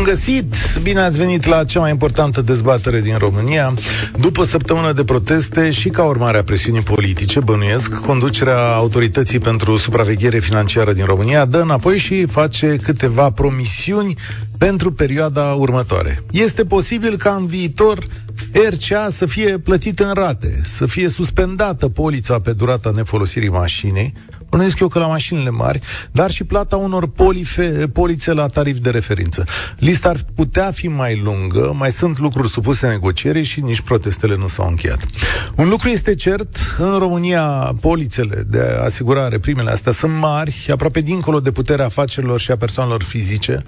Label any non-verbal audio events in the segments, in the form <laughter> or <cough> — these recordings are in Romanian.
Bun găsit! Bine ați venit la cea mai importantă dezbatere din România. După săptămână de proteste și ca urmare a presiunii politice, bănuiesc, conducerea Autorității pentru Supraveghere Financiară din România dă înapoi și face câteva promisiuni pentru perioada următoare. Este posibil ca în viitor RCA să fie plătit în rate, să fie suspendată polița pe durata nefolosirii mașinii, Bănuiesc eu că la mașinile mari, dar și plata unor polife, polițe la tarif de referință. Lista ar putea fi mai lungă, mai sunt lucruri supuse negociere și nici protestele nu s-au încheiat. Un lucru este cert, în România polițele de asigurare, primele astea, sunt mari, aproape dincolo de puterea afacerilor și a persoanelor fizice,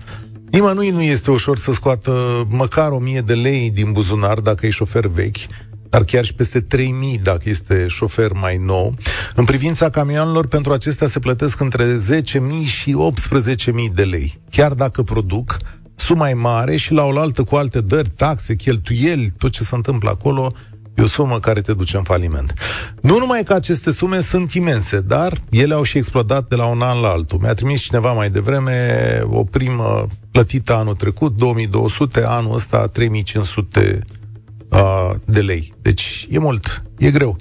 Nimănui nu este ușor să scoată măcar o mie de lei din buzunar dacă e șofer vechi dar chiar și peste 3.000 dacă este șofer mai nou. În privința camioanelor, pentru acestea se plătesc între 10.000 și 18.000 de lei. Chiar dacă produc, suma e mare și la oaltă cu alte dări, taxe, cheltuieli, tot ce se întâmplă acolo, E o sumă care te duce în faliment. Nu numai că aceste sume sunt imense, dar ele au și explodat de la un an la altul. Mi-a trimis cineva mai devreme o primă plătită anul trecut, 2200, anul ăsta 3500 uh, de lei. Deci e mult, e greu.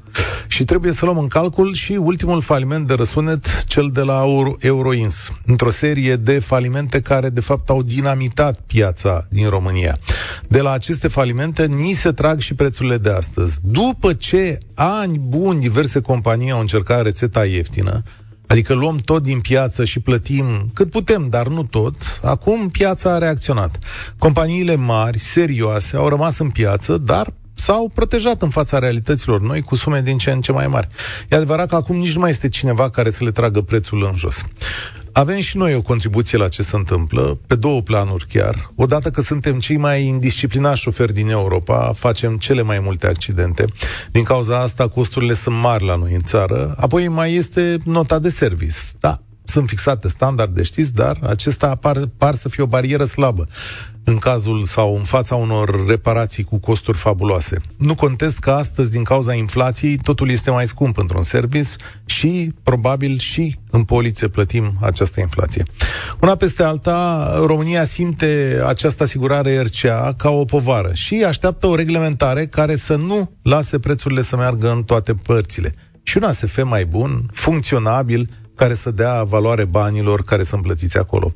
Și trebuie să luăm în calcul și ultimul faliment de răsunet, cel de la Euro- Euroins, într-o serie de falimente care de fapt au dinamitat piața din România. De la aceste falimente ni se trag și prețurile de astăzi. După ce ani buni diverse companii au încercat rețeta ieftină, Adică luăm tot din piață și plătim cât putem, dar nu tot. Acum piața a reacționat. Companiile mari, serioase, au rămas în piață, dar s-au protejat în fața realităților noi cu sume din ce în ce mai mari. E adevărat că acum nici nu mai este cineva care să le tragă prețul în jos. Avem și noi o contribuție la ce se întâmplă, pe două planuri chiar. Odată că suntem cei mai indisciplinați șoferi din Europa, facem cele mai multe accidente. Din cauza asta, costurile sunt mari la noi în țară. Apoi mai este nota de service. Da, sunt fixate standarde, știți, dar acesta par, par să fie o barieră slabă în cazul sau în fața unor reparații cu costuri fabuloase. Nu contest că astăzi, din cauza inflației, totul este mai scump într-un service și, probabil, și în poliție plătim această inflație. Una peste alta, România simte această asigurare RCA ca o povară și așteaptă o reglementare care să nu lase prețurile să meargă în toate părțile. Și un ASF mai bun, funcționabil, care să dea valoare banilor care sunt plătiți acolo.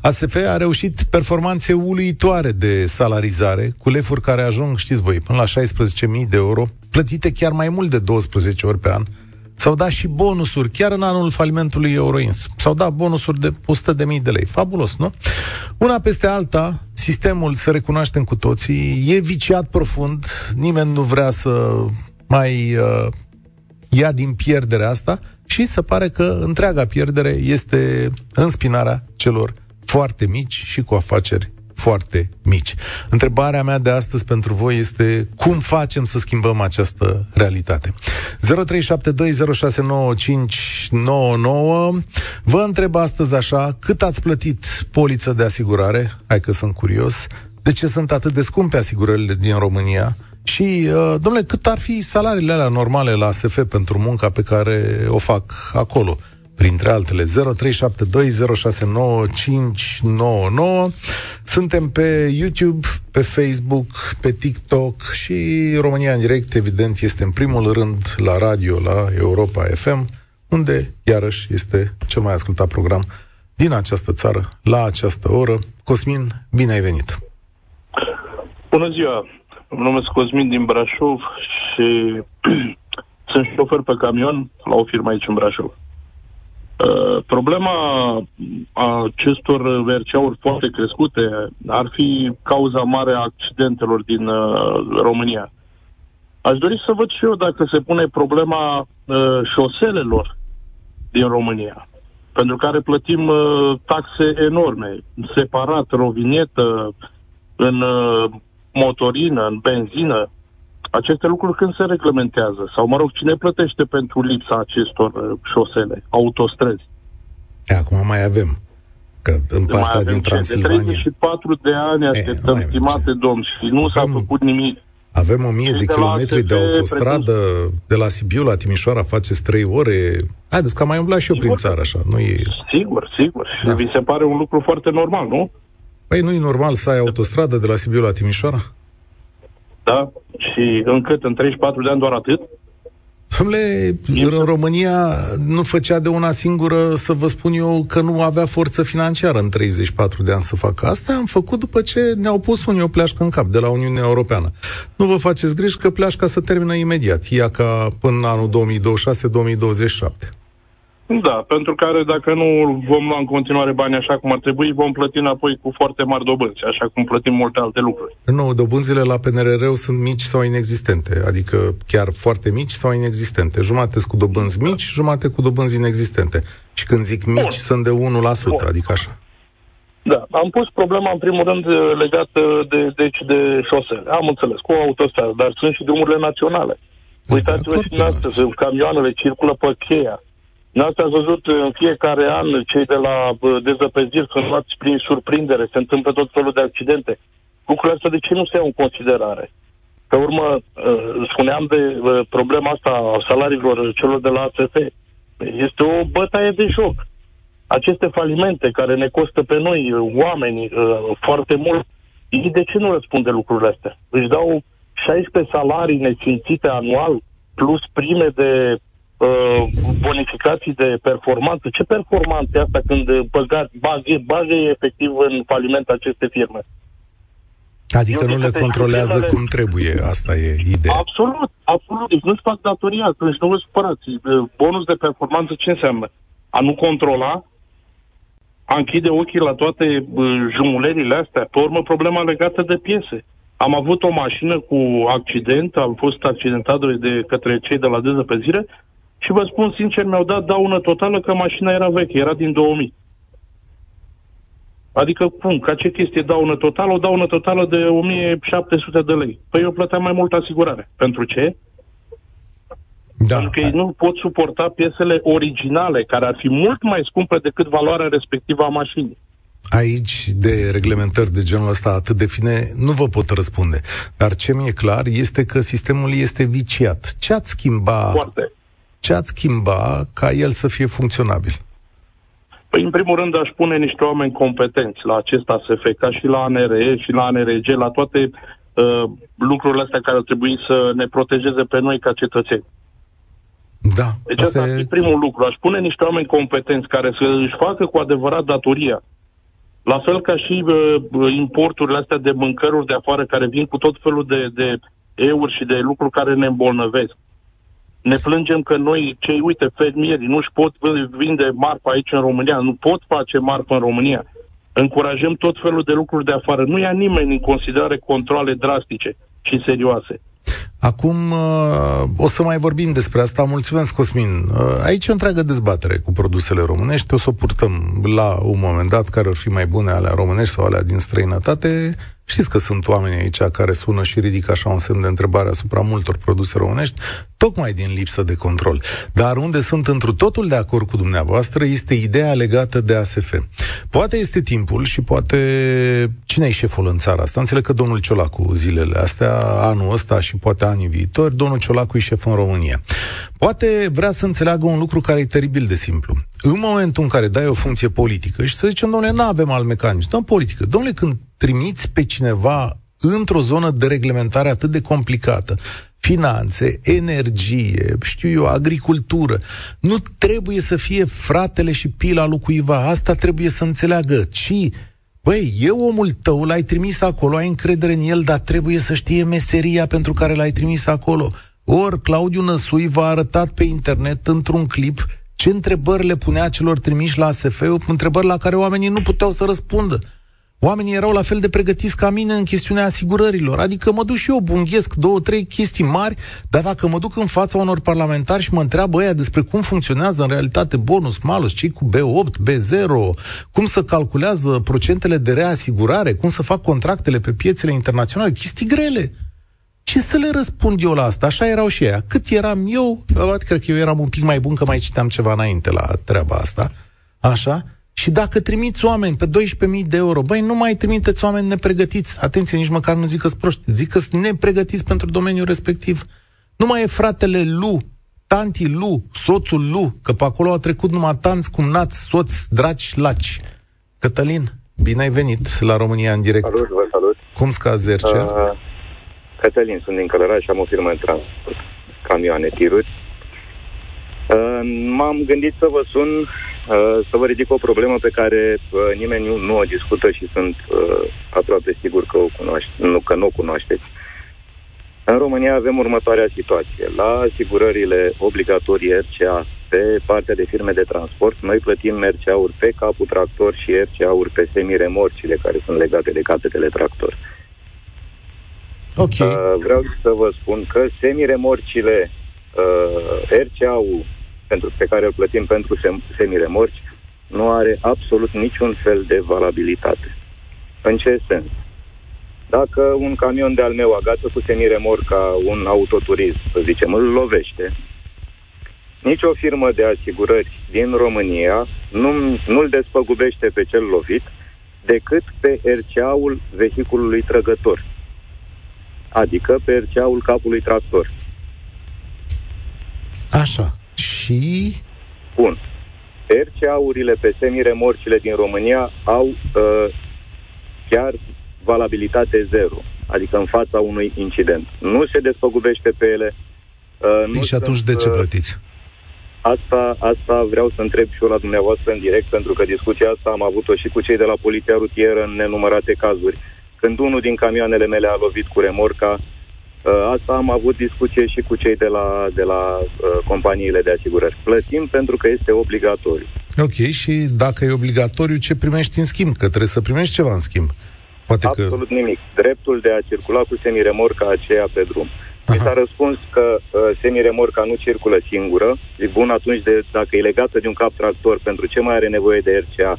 ASF a reușit performanțe uluitoare de salarizare, cu lefuri care ajung, știți voi, până la 16.000 de euro, plătite chiar mai mult de 12 ori pe an. S-au dat și bonusuri, chiar în anul falimentului Euroins. S-au dat bonusuri de 100.000 de lei. Fabulos, nu? Una peste alta, sistemul, să recunoaștem cu toții, e viciat profund, nimeni nu vrea să mai uh, ia din pierderea asta și se pare că întreaga pierdere este în spinarea celor foarte mici și cu afaceri foarte mici. Întrebarea mea de astăzi pentru voi este cum facem să schimbăm această realitate? 0372069599 Vă întreb astăzi așa, cât ați plătit poliță de asigurare? Hai că sunt curios. De ce sunt atât de scumpe asigurările din România? Și, uh, domnule, cât ar fi salariile alea normale la SF pentru munca pe care o fac acolo? Printre altele, 0372069599. Suntem pe YouTube, pe Facebook, pe TikTok și România în direct, evident, este în primul rând la radio, la Europa FM, unde, iarăși, este cel mai ascultat program din această țară, la această oră. Cosmin, bine ai venit! Bună ziua! Mă numesc Cosmin din Brașov și <clears throat> sunt șofer pe camion la o firmă aici în Brașov. Uh, problema acestor verceauri foarte crescute ar fi cauza mare a accidentelor din uh, România. Aș dori să văd și eu dacă se pune problema uh, șoselelor din România, pentru care plătim uh, taxe enorme, separat, rovinietă, în uh, motorină, în benzină, aceste lucruri când se reglementează? Sau, mă rog, cine plătește pentru lipsa acestor uh, șosele, autostrăzi? Acum mai avem. Că în partea mai din Transilvania... De 34 de ani așteptăm, stimate domn, și nu avem, s-a făcut nimic. Avem o mie de, de kilometri de autostradă, predus... de la Sibiu la Timișoara faceți trei ore. Haideți că am mai umblat și eu sigur, prin țară așa. Nu e... Sigur, sigur. Da. Vi se pare un lucru foarte normal, nu? Păi nu e normal să ai autostradă de la Sibiu la Timișoara? Da, și în cât? În 34 de ani doar atât? Dom'le, în România nu făcea de una singură să vă spun eu că nu avea forță financiară în 34 de ani să facă asta. Am făcut după ce ne-au pus unii o pleașcă în cap de la Uniunea Europeană. Nu vă faceți griji că pleașca să termină imediat, ea ca până anul 2026-2027. Da, pentru care dacă nu vom lua în continuare bani așa cum ar trebui, vom plăti înapoi cu foarte mari dobânzi, așa cum plătim multe alte lucruri. Nu, dobânzile la PNRR sunt mici sau inexistente, adică chiar foarte mici sau inexistente. Jumate cu dobânzi mici, jumate cu dobânzi inexistente. Și când zic mici, Bun. sunt de 1%, Bun. adică așa. Da, am pus problema în primul rând legată de, deci, de șosele. Am înțeles, cu autostradă, dar sunt și drumurile naționale. Uitați-vă și astăzi, camioanele circulă pe cheia N-ați văzut în fiecare an cei de la dezăpeziri sunt luați prin surprindere, se întâmplă tot felul de accidente. Lucrurile astea de ce nu se iau în considerare? Pe urmă, uh, spuneam de uh, problema asta a salariilor celor de la ASF. Este o bătaie de joc. Aceste falimente care ne costă pe noi, oameni, uh, foarte mult, ei de ce nu răspunde lucrurile astea? Își dau 16 salarii nesimțite anual, plus prime de Uh, bonificații de performanță. Ce performanță e asta când băgați, bagă, bagă efectiv în faliment aceste firme? Adică Eu nu le controlează firmele... cum trebuie, asta e ideea. Absolut, absolut. Deci nu-ți fac datoria, deci nu vă supărați. Uh, bonus de performanță ce înseamnă? A nu controla, a închide ochii la toate uh, jumulerile astea. Pe urmă, problema legată de piese. Am avut o mașină cu accident, am fost accidentat de către cei de la dezăpezire și vă spun sincer, mi-au dat daună totală că mașina era veche, era din 2000. Adică, cum, ca ce chestie daună totală? O daună totală de 1700 de lei. Păi eu plăteam mai mult asigurare. Pentru ce? Da. Pentru că ei nu pot suporta piesele originale, care ar fi mult mai scumpe decât valoarea respectivă a mașinii. Aici, de reglementări de genul ăsta atât de fine, nu vă pot răspunde. Dar ce mi-e clar este că sistemul este viciat. Ce ați schimba Foarte ce ați schimba ca el să fie funcționabil? Păi, în primul rând, aș pune niște oameni competenți la acest ASF, ca și la ANRE și la ANRG, la toate uh, lucrurile astea care ar trebui să ne protejeze pe noi ca cetățeni. Da. Deci asta ar fi primul lucru. Aș pune niște oameni competenți care să își facă cu adevărat datoria. La fel ca și uh, importurile astea de mâncăruri de afară care vin cu tot felul de, de euri și de lucruri care ne îmbolnăvesc. Ne plângem că noi, cei, uite, fermierii nu-și pot vinde marfa aici în România, nu pot face marfă în România. Încurajăm tot felul de lucruri de afară. Nu ia nimeni în considerare controle drastice și serioase. Acum uh, o să mai vorbim despre asta. Mulțumesc, Cosmin. Uh, aici e o întreagă dezbatere cu produsele românești. O să o purtăm la un moment dat care ar fi mai bune alea românești sau alea din străinătate. Știți că sunt oameni aici care sună și ridică așa un semn de întrebare asupra multor produse românești, tocmai din lipsă de control. Dar unde sunt întru totul de acord cu dumneavoastră este ideea legată de ASF. Poate este timpul și poate cine e șeful în țara asta? Înțeleg că domnul Ciolacu zilele astea, anul ăsta și poate anii viitori, domnul Ciolacu e șef în România. Poate vrea să înțeleagă un lucru care e teribil de simplu. În momentul în care dai o funcție politică și să zicem, domnule, nu avem alt mecanism, dăm politică. Domnule, când trimiți pe cineva într-o zonă de reglementare atât de complicată, finanțe, energie, știu eu, agricultură. Nu trebuie să fie fratele și pila lui cuiva. Asta trebuie să înțeleagă. Ci, băi, e omul tău, l-ai trimis acolo, ai încredere în el, dar trebuie să știe meseria pentru care l-ai trimis acolo. Ori Claudiu Năsui v-a arătat pe internet într-un clip ce întrebări le punea celor trimiși la ASF, întrebări la care oamenii nu puteau să răspundă. Oamenii erau la fel de pregătiți ca mine în chestiunea asigurărilor. Adică mă duc și eu, bunghesc două, trei chestii mari, dar dacă mă duc în fața unor parlamentari și mă întreabă ăia despre cum funcționează în realitate bonus, malus, cei cu B8, B0, cum să calculează procentele de reasigurare, cum să fac contractele pe piețele internaționale, chestii grele. Ce să le răspund eu la asta? Așa erau și ea. Cât eram eu, cred că eu eram un pic mai bun, că mai citeam ceva înainte la treaba asta. Așa? Și dacă trimiți oameni pe 12.000 de euro, băi, nu mai trimiteți oameni nepregătiți. Atenție, nici măcar nu zic că proști, zic că sunt nepregătiți pentru domeniul respectiv. Nu mai e fratele Lu, tanti Lu, soțul Lu, că pe acolo au trecut numai tanți, cumnați, soți, draci, laci. Cătălin, bine ai venit la România în direct. Salut, vă salut. Cum scazi Zercea? Uh, Cătălin, sunt din Călăraș și am o firmă în transport, camioane, tiruri. Uh, m-am gândit să vă sun, uh, să vă ridic o problemă pe care uh, nimeni nu, nu o discută și sunt uh, aproape sigur că o cunoaște, nu, că nu o cunoașteți. În România avem următoarea situație. La asigurările obligatorii RCA pe partea de firme de transport, noi plătim RCA-uri pe capul tractor și RCA-uri pe semiremorcile care sunt legate de capetele tractor. Okay. Uh, vreau să vă spun că semiremorcile uh, RCA-ul pentru, pe care îl plătim pentru sem- semiremorci nu are absolut niciun fel de valabilitate. În ce sens? Dacă un camion de-al meu agață cu semiremorca un autoturism, să zicem, îl lovește, nici o firmă de asigurări din România nu, nu-l despăgubește pe cel lovit decât pe RCA-ul vehiculului trăgător, adică pe RCA-ul capului tractor. Așa. Și? Bun. RCA-urile pe semiremorcile din România au uh, chiar valabilitate zero, adică în fața unui incident. Nu se despăgubește pe ele. Uh, nu și atunci de ce uh, plătiți? Asta, asta vreau să întreb și eu la dumneavoastră în direct, pentru că discuția asta am avut-o și cu cei de la Poliția Rutieră în nenumărate cazuri. Când unul din camioanele mele a lovit cu remorca, Uh, asta am avut discuție și cu cei de la, de la uh, companiile de asigurări. Plătim pentru că este obligatoriu. Ok, și dacă e obligatoriu, ce primești în schimb? Că trebuie să primești ceva în schimb. Poate Absolut că... nimic. Dreptul de a circula cu semiremorca aceea pe drum. Mi s-a răspuns că uh, semiremorca nu circulă singură. E bun atunci de, dacă e legată de un cap tractor, pentru ce mai are nevoie de RCA?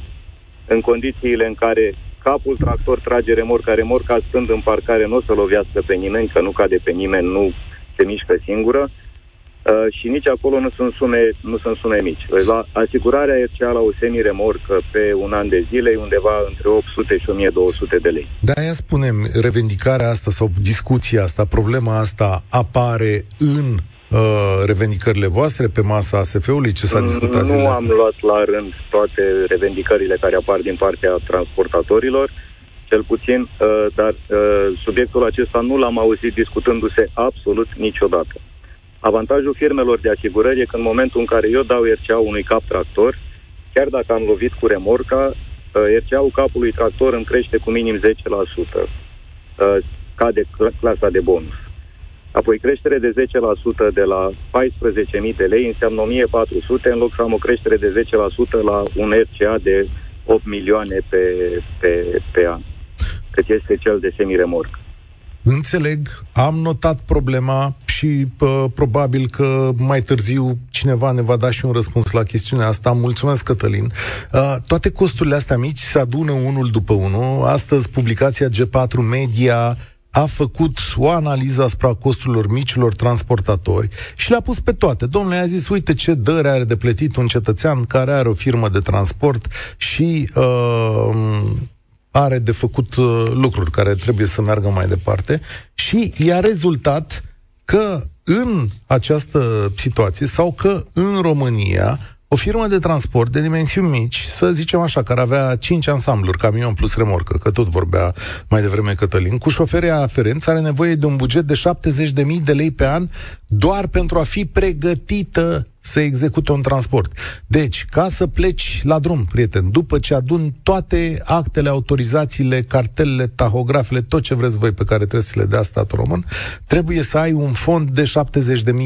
În condițiile în care capul tractor trage remorca, remorca stând în parcare nu o să lovească pe nimeni, că nu cade pe nimeni, nu se mișcă singură. Uh, și nici acolo nu sunt sume, nu sunt sume mici. La asigurarea RCA la o semi-remorcă pe un an de zile e undeva între 800 și 1200 de lei. Da, aia spunem, revendicarea asta sau discuția asta, problema asta apare în uh, revendicările voastre pe masa ASF-ului? Ce s-a discutat Nu am astea? luat la rând toate revendicările care apar din partea transportatorilor, cel puțin, uh, dar uh, subiectul acesta nu l-am auzit discutându-se absolut niciodată. Avantajul firmelor de asigurări e că în momentul în care eu dau RCA unui cap tractor, chiar dacă am lovit cu remorca, uh, RCA-ul capului tractor îmi crește cu minim 10%. Uh, cade clasa de bonus. Apoi creștere de 10% de la 14.000 de lei înseamnă 1.400 în loc să am o creștere de 10% la un RCA de 8 milioane pe, pe, pe an, cât este cel de semiremorc. Înțeleg, am notat problema și uh, probabil că mai târziu cineva ne va da și un răspuns la chestiunea asta. Mulțumesc, Cătălin. Uh, toate costurile astea mici se adună unul după unul. Astăzi, publicația G4 Media a făcut o analiză asupra costurilor micilor transportatori și le-a pus pe toate. Domnule, a zis, uite ce dări are de plătit un cetățean care are o firmă de transport și uh, are de făcut uh, lucruri care trebuie să meargă mai departe și i-a rezultat că în această situație sau că în România o firmă de transport de dimensiuni mici, să zicem așa, care avea 5 ansambluri, camion plus remorcă, că tot vorbea mai devreme Cătălin, cu șoferii aferenți are nevoie de un buget de 70.000 de lei pe an doar pentru a fi pregătită să execute un transport. Deci, ca să pleci la drum, prieten, după ce adun toate actele, autorizațiile, cartelele, tahografele, tot ce vreți voi pe care trebuie să le dea statul român, trebuie să ai un fond de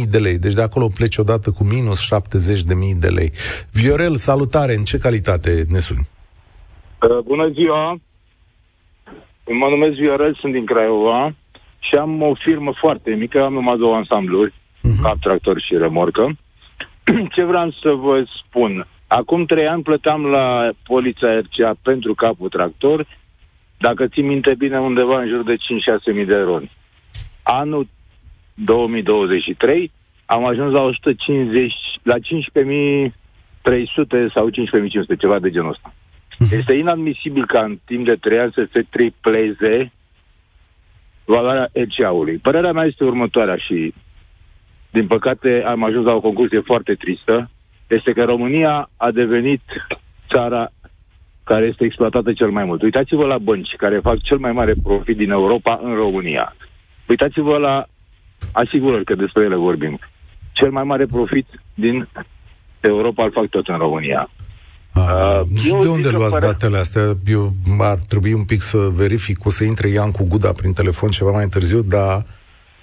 70.000 de lei. Deci de acolo pleci odată cu minus 70.000 de lei. Viorel, salutare, în ce calitate ne suni? Uh, bună ziua! Mă numesc Viorel, sunt din Craiova și am o firmă foarte mică, am numai două ansambluri, uh-huh. cap, tractor și remorcă. <clears throat> Ce vreau să vă spun? Acum trei ani plăteam la poliția RCA pentru capul tractor, dacă țin minte bine, undeva în jur de 5-6 mii de euro. Anul 2023 am ajuns la 150, la 15.300 sau 15.500, ceva de genul ăsta. Este inadmisibil ca în timp de trei ani să se tripleze valoarea RCA-ului. Părerea mea este următoarea și, din păcate, am ajuns la o concluzie foarte tristă, este că România a devenit țara care este exploatată cel mai mult. Uitați-vă la bănci care fac cel mai mare profit din Europa în România. Uitați-vă la asigurări, că despre ele vorbim. Cel mai mare profit din Europa îl fac tot în România. Uh, și de unde luați pare... datele astea? Eu ar trebui un pic să verific, o să intre Ian cu Guda prin telefon ceva mai târziu, dar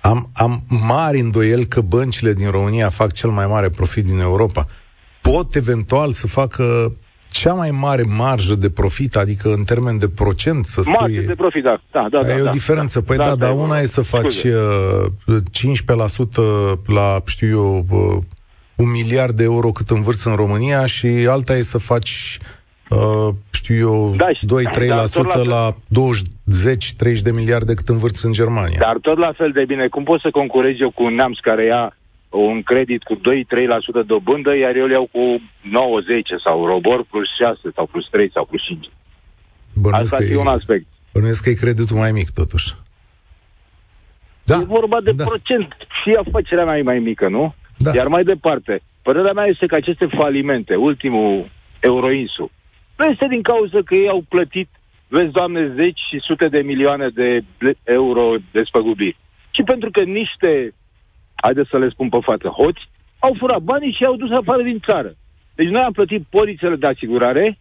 am, am mari îndoiel că băncile din România fac cel mai mare profit din Europa. Pot eventual să facă cea mai mare marjă de profit, adică în termen de procent să spui... Marjă de profit, da. da, da, da e da, o diferență. Păi da, da, da dar una e să faci scuze. 15% la, știu eu, un miliard de euro cât învârți în România și alta e să faci, uh, știu eu, da, 2-3% da, la 20-30 de miliarde cât învârți în Germania. Dar tot la fel de bine, cum poți să concurezi eu cu un neamț care ia un credit cu 2-3% dobândă, iar eu le iau cu 9-10 sau robor plus 6 sau plus 3 sau plus 5. Bănuiesc Asta e un aspect. Bănuiesc că e creditul mai mic, totuși. Da. E vorba de da. procent și afacerea mai mai mică, nu? Da. Iar mai departe, părerea mea este că aceste falimente, ultimul Euroinsu, nu este din cauza că ei au plătit, vezi, Doamne, zeci și sute de milioane de euro de spăgubiri, ci pentru că niște, haideți să le spun pe față, hoți, au furat banii și i-au dus afară din țară. Deci noi am plătit polițele de asigurare,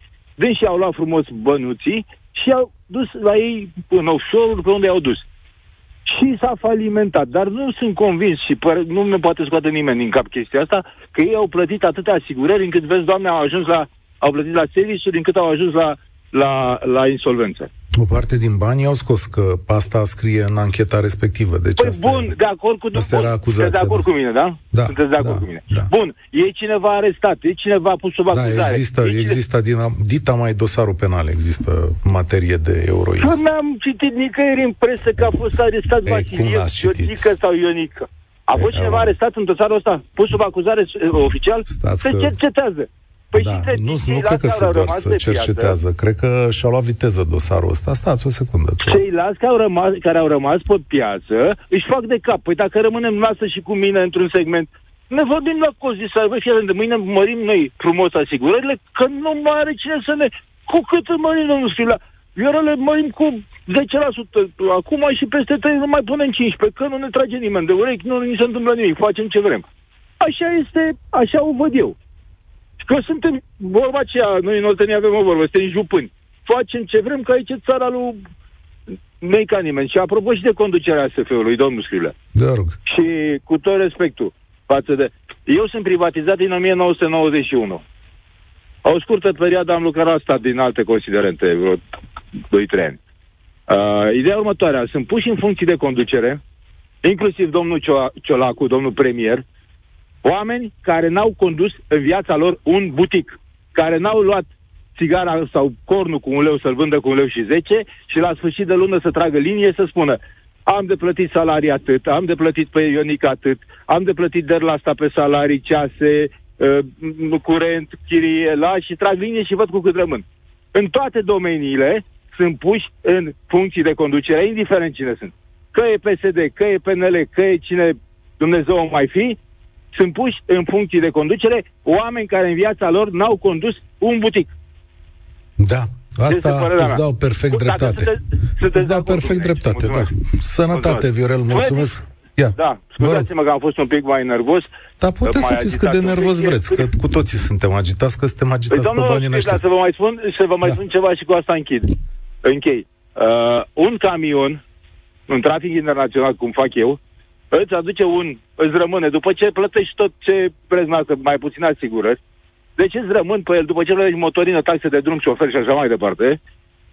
și au luat frumos bănuții și au dus la ei în offshore pe unde i-au dus și s-a falimentat. Dar nu sunt convins și păr- nu ne poate scoate nimeni din cap chestia asta, că ei au plătit atâtea asigurări încât, vezi, doamne, au ajuns la, au plătit la serviciuri încât au ajuns la, la, la insolvență. O parte din bani au scos, că asta scrie în ancheta respectivă. Deci păi bun, e, de acord cu asta era acuzația, de acord da. cu mine, da? Da. Sunteți de acord da, cu mine. Da. Bun, e cineva arestat, e cineva pus sub acuzare. Da, există, e există din, dita mai dosarul penal, există materie de euroiz. Nu am citit nicăieri în presă că a fost arestat Vasiliev, Ionică sau Ionică. A fost cineva arestat în dosarul ăsta, pus sub acuzare uh, oficial? Stați se că... cercetează. Păi da, nu, nu cred că se doar să cercetează. Cred că și-au luat viteză dosarul ăsta. Stați o secundă. Că... Ceilalți care au, rămas, care au rămas pe piață își fac de cap. Păi dacă rămânem lasă și cu mine într-un segment, ne vorbim la cozi să vă fie de mâine mărim noi frumos asigurările, că nu mai are cine să ne... Cu cât mărim, domnul Sfila? Iar le mărim cu 10%. Acum și peste 3 nu mai punem 15, că nu ne trage nimeni de urechi, nu ni se întâmplă nimic, facem ce vrem. Așa este, așa o văd eu. Că suntem, vorba aceea, noi în Oltenia avem o vorbă, suntem jupâni. Facem ce vrem, că aici e țara lui nu ca nimeni. Și apropo și de conducerea SF-ului, domnul Scrilă. Da, rog. Și cu tot respectul față de... Eu sunt privatizat din 1991. O scurtă perioadă am lucrat la stat din alte considerente, vreo 2-3 ani. Uh, ideea următoarea, sunt puși în funcții de conducere, inclusiv domnul Ciolacu, domnul premier, Oameni care n-au condus în viața lor un butic, care n-au luat țigara sau cornul cu un leu să-l vândă cu un leu și 10 și la sfârșit de lună să tragă linie să spună am de plătit salarii atât, am de plătit pe Ionic atât, am de plătit de la asta pe salarii, cease, uh, curent, chirie, la și trag linie și văd cu cât rămân. În toate domeniile sunt puși în funcții de conducere, indiferent cine sunt. Că e PSD, că e PNL, că e cine Dumnezeu mai fi, sunt puși în funcții de conducere oameni care în viața lor n-au condus un butic. Da, Asta îți dau perfect Dacă dreptate. Sunteți, sunteți îți dau perfect dreptate, da. Sănătate, mulțumesc. Viorel, mulțumesc. Ia. Da, scuzați-mă că am fost un pic mai nervos. Dar puteți să fiți cât de nervos vreți, că cu toții suntem agitați, că suntem agitați păi, pe banii ăștia. Să vă mai spun, să vă mai da. spun ceva și cu asta închid. Închei. Uh, un camion în trafic internațional, cum fac eu, îți aduce un, îți rămâne, după ce plătești tot ce preț mai puțin asigurări, deci îți rămân pe el, după ce plătești motorină, taxe de drum, șofer și așa mai departe,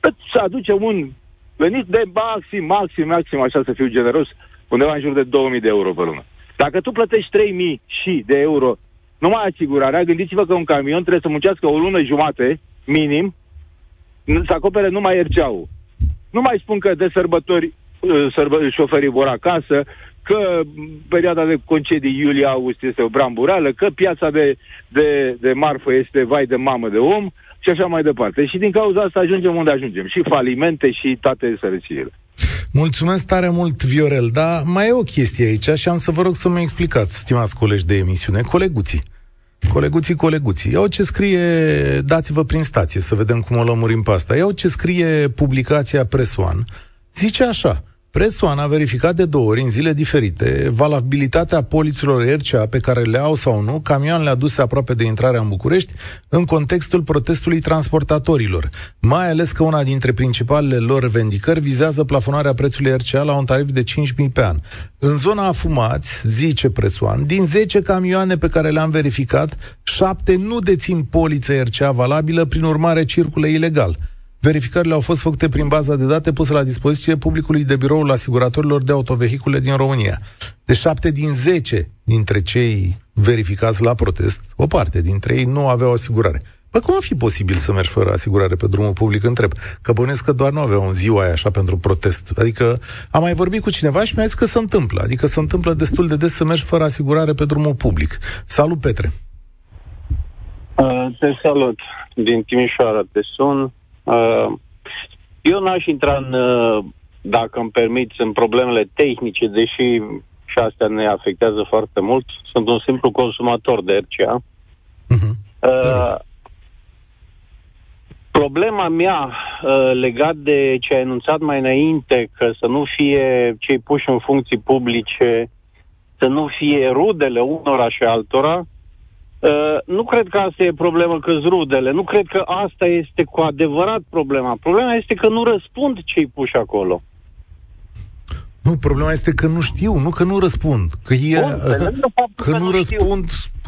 îți aduce un venit de maxim, maxim, maxim, așa să fiu generos, undeva în jur de 2000 de euro pe lună. Dacă tu plătești 3000 și de euro numai asigurarea, gândiți-vă că un camion trebuie să muncească o lună jumate, minim, să acopere numai RCA-ul. Nu mai spun că de sărbători uh, sărbă, șoferii vor acasă, că perioada de concedii iulie-august este o brambureală, că piața de, de, de marfă este vai de mamă de om și așa mai departe. Și din cauza asta ajungem unde ajungem. Și falimente și toate sărăciile. Mulțumesc tare mult, Viorel, dar mai e o chestie aici și am să vă rog să mă explicați, stimați colegi de emisiune, coleguții. Coleguții, coleguții. Iau ce scrie, dați-vă prin stație să vedem cum o lămurim pe asta. Iau ce scrie publicația Press One. Zice așa, Presoan a verificat de două ori în zile diferite valabilitatea poliților RCA pe care le au sau nu camioanele aduse aproape de intrarea în București în contextul protestului transportatorilor, mai ales că una dintre principalele lor revendicări vizează plafonarea prețului RCA la un tarif de 5.000 pe an. În zona afumați, zice Presoan, din 10 camioane pe care le-am verificat, 7 nu dețin poliță RCA valabilă, prin urmare circulă ilegal. Verificările au fost făcute prin baza de date pusă la dispoziție publicului de biroul asiguratorilor de autovehicule din România. De șapte din zece dintre cei verificați la protest, o parte dintre ei nu aveau asigurare. Păi cum a fi posibil să mergi fără asigurare pe drumul public? Întreb. Că bănesc că doar nu aveau un ziua aia așa pentru protest. Adică am mai vorbit cu cineva și mi-a zis că se întâmplă. Adică se întâmplă destul de des să mergi fără asigurare pe drumul public. Salut, Petre! Uh, te salut! Din Timișoara te sun. Uh, eu n-aș intra în, uh, dacă îmi permiți, în problemele tehnice, deși și astea ne afectează foarte mult. Sunt un simplu consumator de RCA. Uh-huh. Uh, problema mea uh, legat de ce ai anunțat mai înainte, că să nu fie cei puși în funcții publice, să nu fie rudele unora și altora, Uh, nu cred că asta e problema că rudele, nu cred că asta este cu adevărat problema. Problema este că nu răspund cei puși acolo. Nu, problema este că nu știu, nu că nu răspund. Că, e, Bun, uh, că, că nu, nu răspund,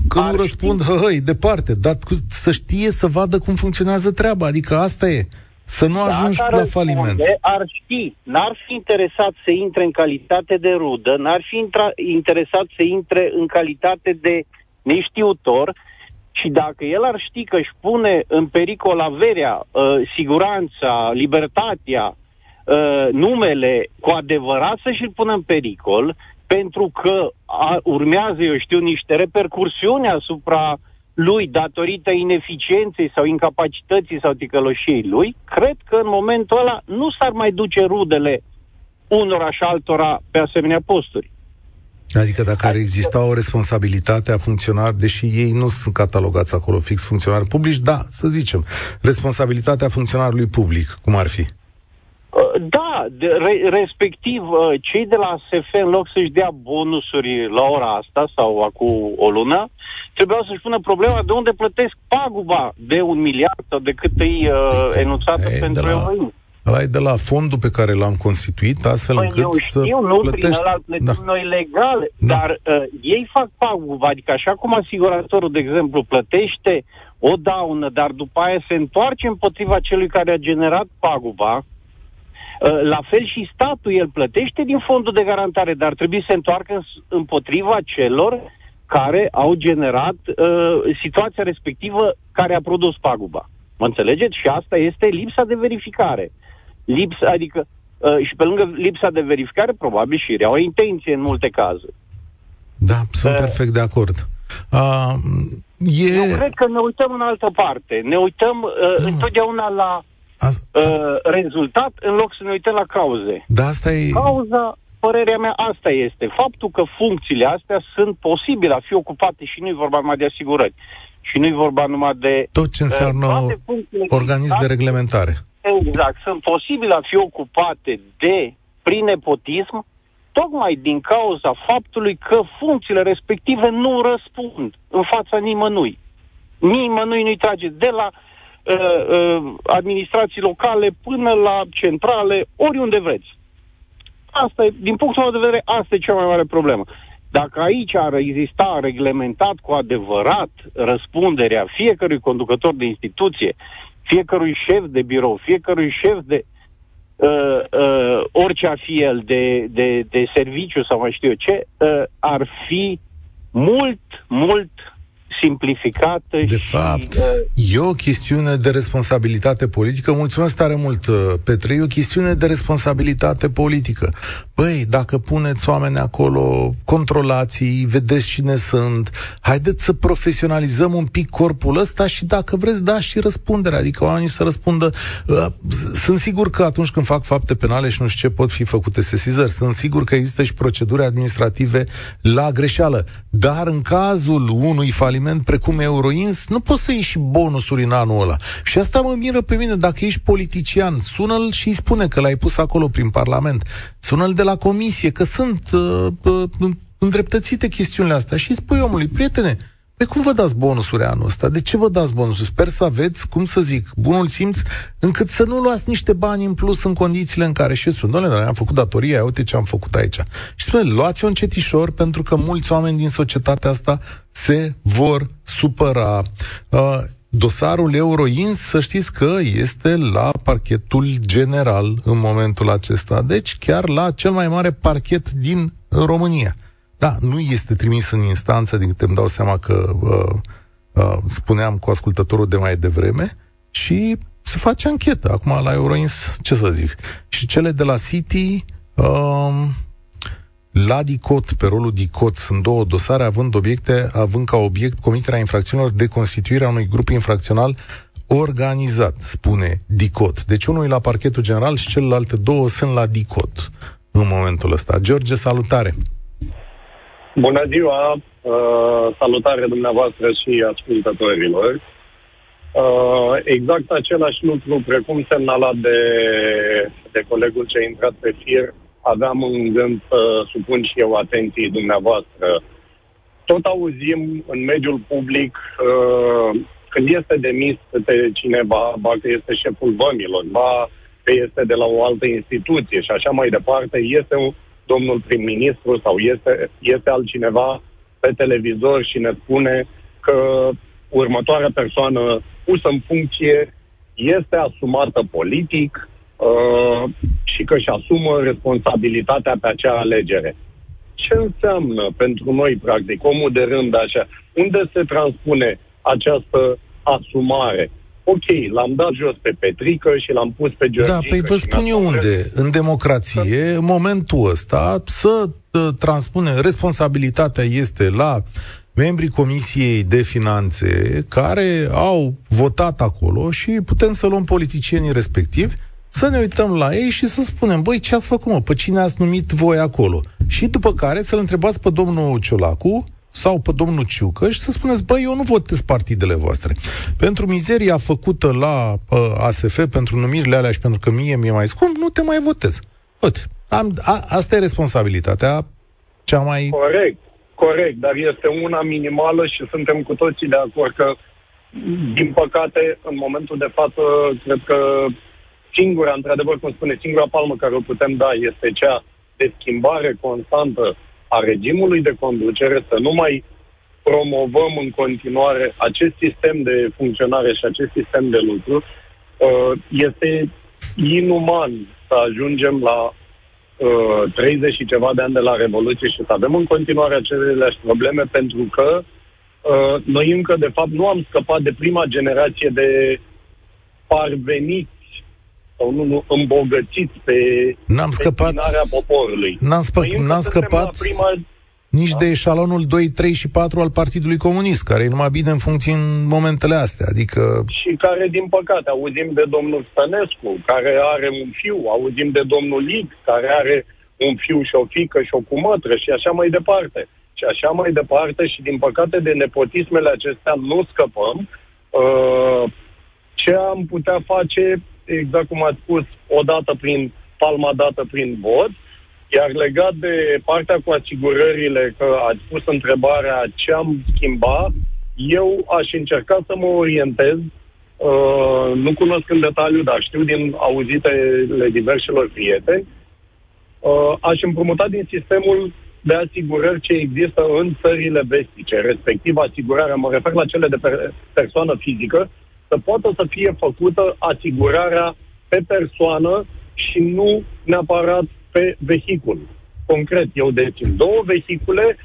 că nu răspund, hă, hăi, departe, dar să știe, să vadă cum funcționează treaba, adică asta e. Să nu da, ajungi la faliment. Ar ști, n-ar fi interesat să intre în calitate de rudă, n-ar fi intra, interesat să intre în calitate de neștiutor și dacă el ar ști că își pune în pericol averea, uh, siguranța, libertatea, uh, numele, cu adevărat să-și-l pună în pericol, pentru că a, urmează, eu știu, niște repercursiuni asupra lui datorită ineficienței sau incapacității sau ticăloșiei lui, cred că în momentul ăla nu s-ar mai duce rudele unora și altora pe asemenea posturi. Adică dacă ar exista o responsabilitate a funcționar, deși ei nu sunt catalogați acolo fix funcționari publici, da, să zicem, responsabilitatea funcționarului public, cum ar fi? Uh, da, de, re, respectiv, uh, cei de la SF, în loc să-și dea bonusuri la ora asta sau acum o lună, trebuiau să-și pună problema de unde plătesc paguba de un miliard sau de cât e uh, enunțată pentru la... Ăla e de la fondul pe care l-am constituit, astfel păi încât eu știu, să nu plătești... prin ăla plătim da. noi legal, da. dar uh, ei fac pagubă, adică așa cum asiguratorul, de exemplu, plătește o daună, dar după aia se întoarce împotriva celui care a generat paguba, uh, la fel și statul, el plătește din fondul de garantare, dar trebuie să se întoarcă împotriva celor care au generat uh, situația respectivă care a produs paguba. Mă înțelegeți? Și asta este lipsa de verificare. Lipsa, adică, uh, și pe lângă lipsa de verificare, probabil și rea o intenție în multe cazuri. Da, sunt uh, perfect de acord. Uh, e... Eu cred că ne uităm în altă parte. Ne uităm uh, uh. întotdeauna la uh, rezultat în loc să ne uităm la cauze. Da, asta e... Cauza, părerea mea, asta este. Faptul că funcțiile astea sunt posibile a fi ocupate și nu e vorba numai de asigurări. Și nu e vorba numai de... Tot ce înseamnă uh, organism de reglementare. Exact. Sunt posibile a fi ocupate de, prin nepotism, tocmai din cauza faptului că funcțiile respective nu răspund în fața nimănui. Nimănui nu-i trage de la uh, uh, administrații locale până la centrale, oriunde vreți. Asta e, din punctul meu de vedere, asta e cea mai mare problemă. Dacă aici ar exista reglementat cu adevărat răspunderea fiecărui conducător de instituție, fiecărui șef de birou, fiecărui șef de uh, uh, orice ar fi el, de, de, de serviciu sau mai știu eu ce, uh, ar fi mult, mult simplificată De și, fapt, uh, e o chestiune de responsabilitate politică. Mulțumesc tare mult, uh, Petre. E o chestiune de responsabilitate politică. Băi, dacă puneți oameni acolo, controlați vedeți cine sunt, haideți să profesionalizăm un pic corpul ăsta și dacă vreți, da și răspunderea, adică oamenii să răspundă. Uh, sunt sigur că atunci când fac fapte penale și nu știu ce pot fi făcute sesizări, sunt sigur că există și proceduri administrative la greșeală, dar în cazul unui faliment precum Euroins, nu poți să iei și bonusuri în anul ăla. Și asta mă miră pe mine, dacă ești politician, sună-l și îi spune că l-ai pus acolo prin Parlament sună-l de la comisie, că sunt uh, uh, îndreptățite chestiunile astea și spui omului, prietene, pe cum vă dați bonusuri anul ăsta? De ce vă dați bonusuri? Sper să aveți, cum să zic, bunul simț, încât să nu luați niște bani în plus în condițiile în care și spun, doamne, dar am făcut datoria, uite ce am făcut aici. Și spune, luați-o încetișor, pentru că mulți oameni din societatea asta se vor supăra. Uh, Dosarul Euroins, să știți că este la parchetul general în momentul acesta, deci chiar la cel mai mare parchet din România. Da, nu este trimis în instanță, din câte îmi dau seama că uh, uh, spuneam cu ascultătorul de mai devreme, și se face anchetă. Acum la Euroins, ce să zic. Și cele de la City, uh, la DICOT, pe rolul DICOT, sunt două dosare având obiecte, având ca obiect comiterea infracțiunilor de constituirea unui grup infracțional organizat, spune DICOT. Deci unul e la parchetul general și celelalte două sunt la DICOT în momentul ăsta. George, salutare! Bună ziua! Uh, salutare dumneavoastră și ascultătorilor! Uh, exact același lucru, precum semnalat de, de colegul ce a intrat pe fir, aveam în gând să supun și eu atenției dumneavoastră. Tot auzim în mediul public uh, când este demis de cineva, ba că este șeful vămilor, ba că este de la o altă instituție și așa mai departe, este un, domnul prim-ministru sau este, este altcineva pe televizor și ne spune că următoarea persoană pusă în funcție este asumată politic, uh, și că își asumă responsabilitatea pe acea alegere. Ce înseamnă pentru noi, practic, omul de rând așa? Unde se transpune această asumare? Ok, l-am dat jos pe Petrică și l-am pus pe Georgica. Da, păi vă spun eu unde. În democrație, în momentul ăsta, să ă, transpune, responsabilitatea este la membrii Comisiei de Finanțe care au votat acolo și putem să luăm politicienii respectivi să ne uităm la ei și să spunem, băi, ce ați făcut, mă? Pe cine ați numit voi acolo? Și după care să-l întrebați pe domnul Ciolacu sau pe domnul Ciucăș și să spuneți, băi, eu nu votez partidele voastre. Pentru mizeria făcută la uh, ASF, pentru numirile alea și pentru că mie mi-e mai scump, nu te mai votez. Uite, am, a, asta e responsabilitatea cea mai... Corect, corect, dar este una minimală și suntem cu toții de acord că, din păcate, în momentul de față, cred că singura, într-adevăr, cum spune, singura palmă care o putem da este cea de schimbare constantă a regimului de conducere, să nu mai promovăm în continuare acest sistem de funcționare și acest sistem de lucru. Uh, este inuman să ajungem la 30 uh, și ceva de ani de la Revoluție și să avem în continuare aceleași probleme pentru că uh, noi încă, de fapt, nu am scăpat de prima generație de parveniți sau nu, nu îmbogățiți pe n-am scăpat, poporului. N-am, spă- n-am scăpat prima... nici da? de eșalonul 2, 3 și 4 al Partidului Comunist, care e numai bine în funcție în momentele astea. Adică... Și care, din păcate, auzim de domnul Stănescu, care are un fiu, auzim de domnul Lig, care are un fiu și o fică și o cumătră și așa mai departe. Și așa mai departe și, din păcate, de nepotismele acestea nu scăpăm. Uh, ce am putea face exact cum ați spus, odată prin palma dată prin vot, iar legat de partea cu asigurările, că ați pus întrebarea ce am schimbat, eu aș încerca să mă orientez, uh, nu cunosc în detaliu, dar știu din auzitele diverselor prieteni, uh, aș împrumuta din sistemul de asigurări ce există în țările vestice, respectiv asigurarea, mă refer la cele de per- persoană fizică, să poată să fie făcută asigurarea pe persoană și nu neapărat pe vehicul. Concret, eu dețin două vehicule,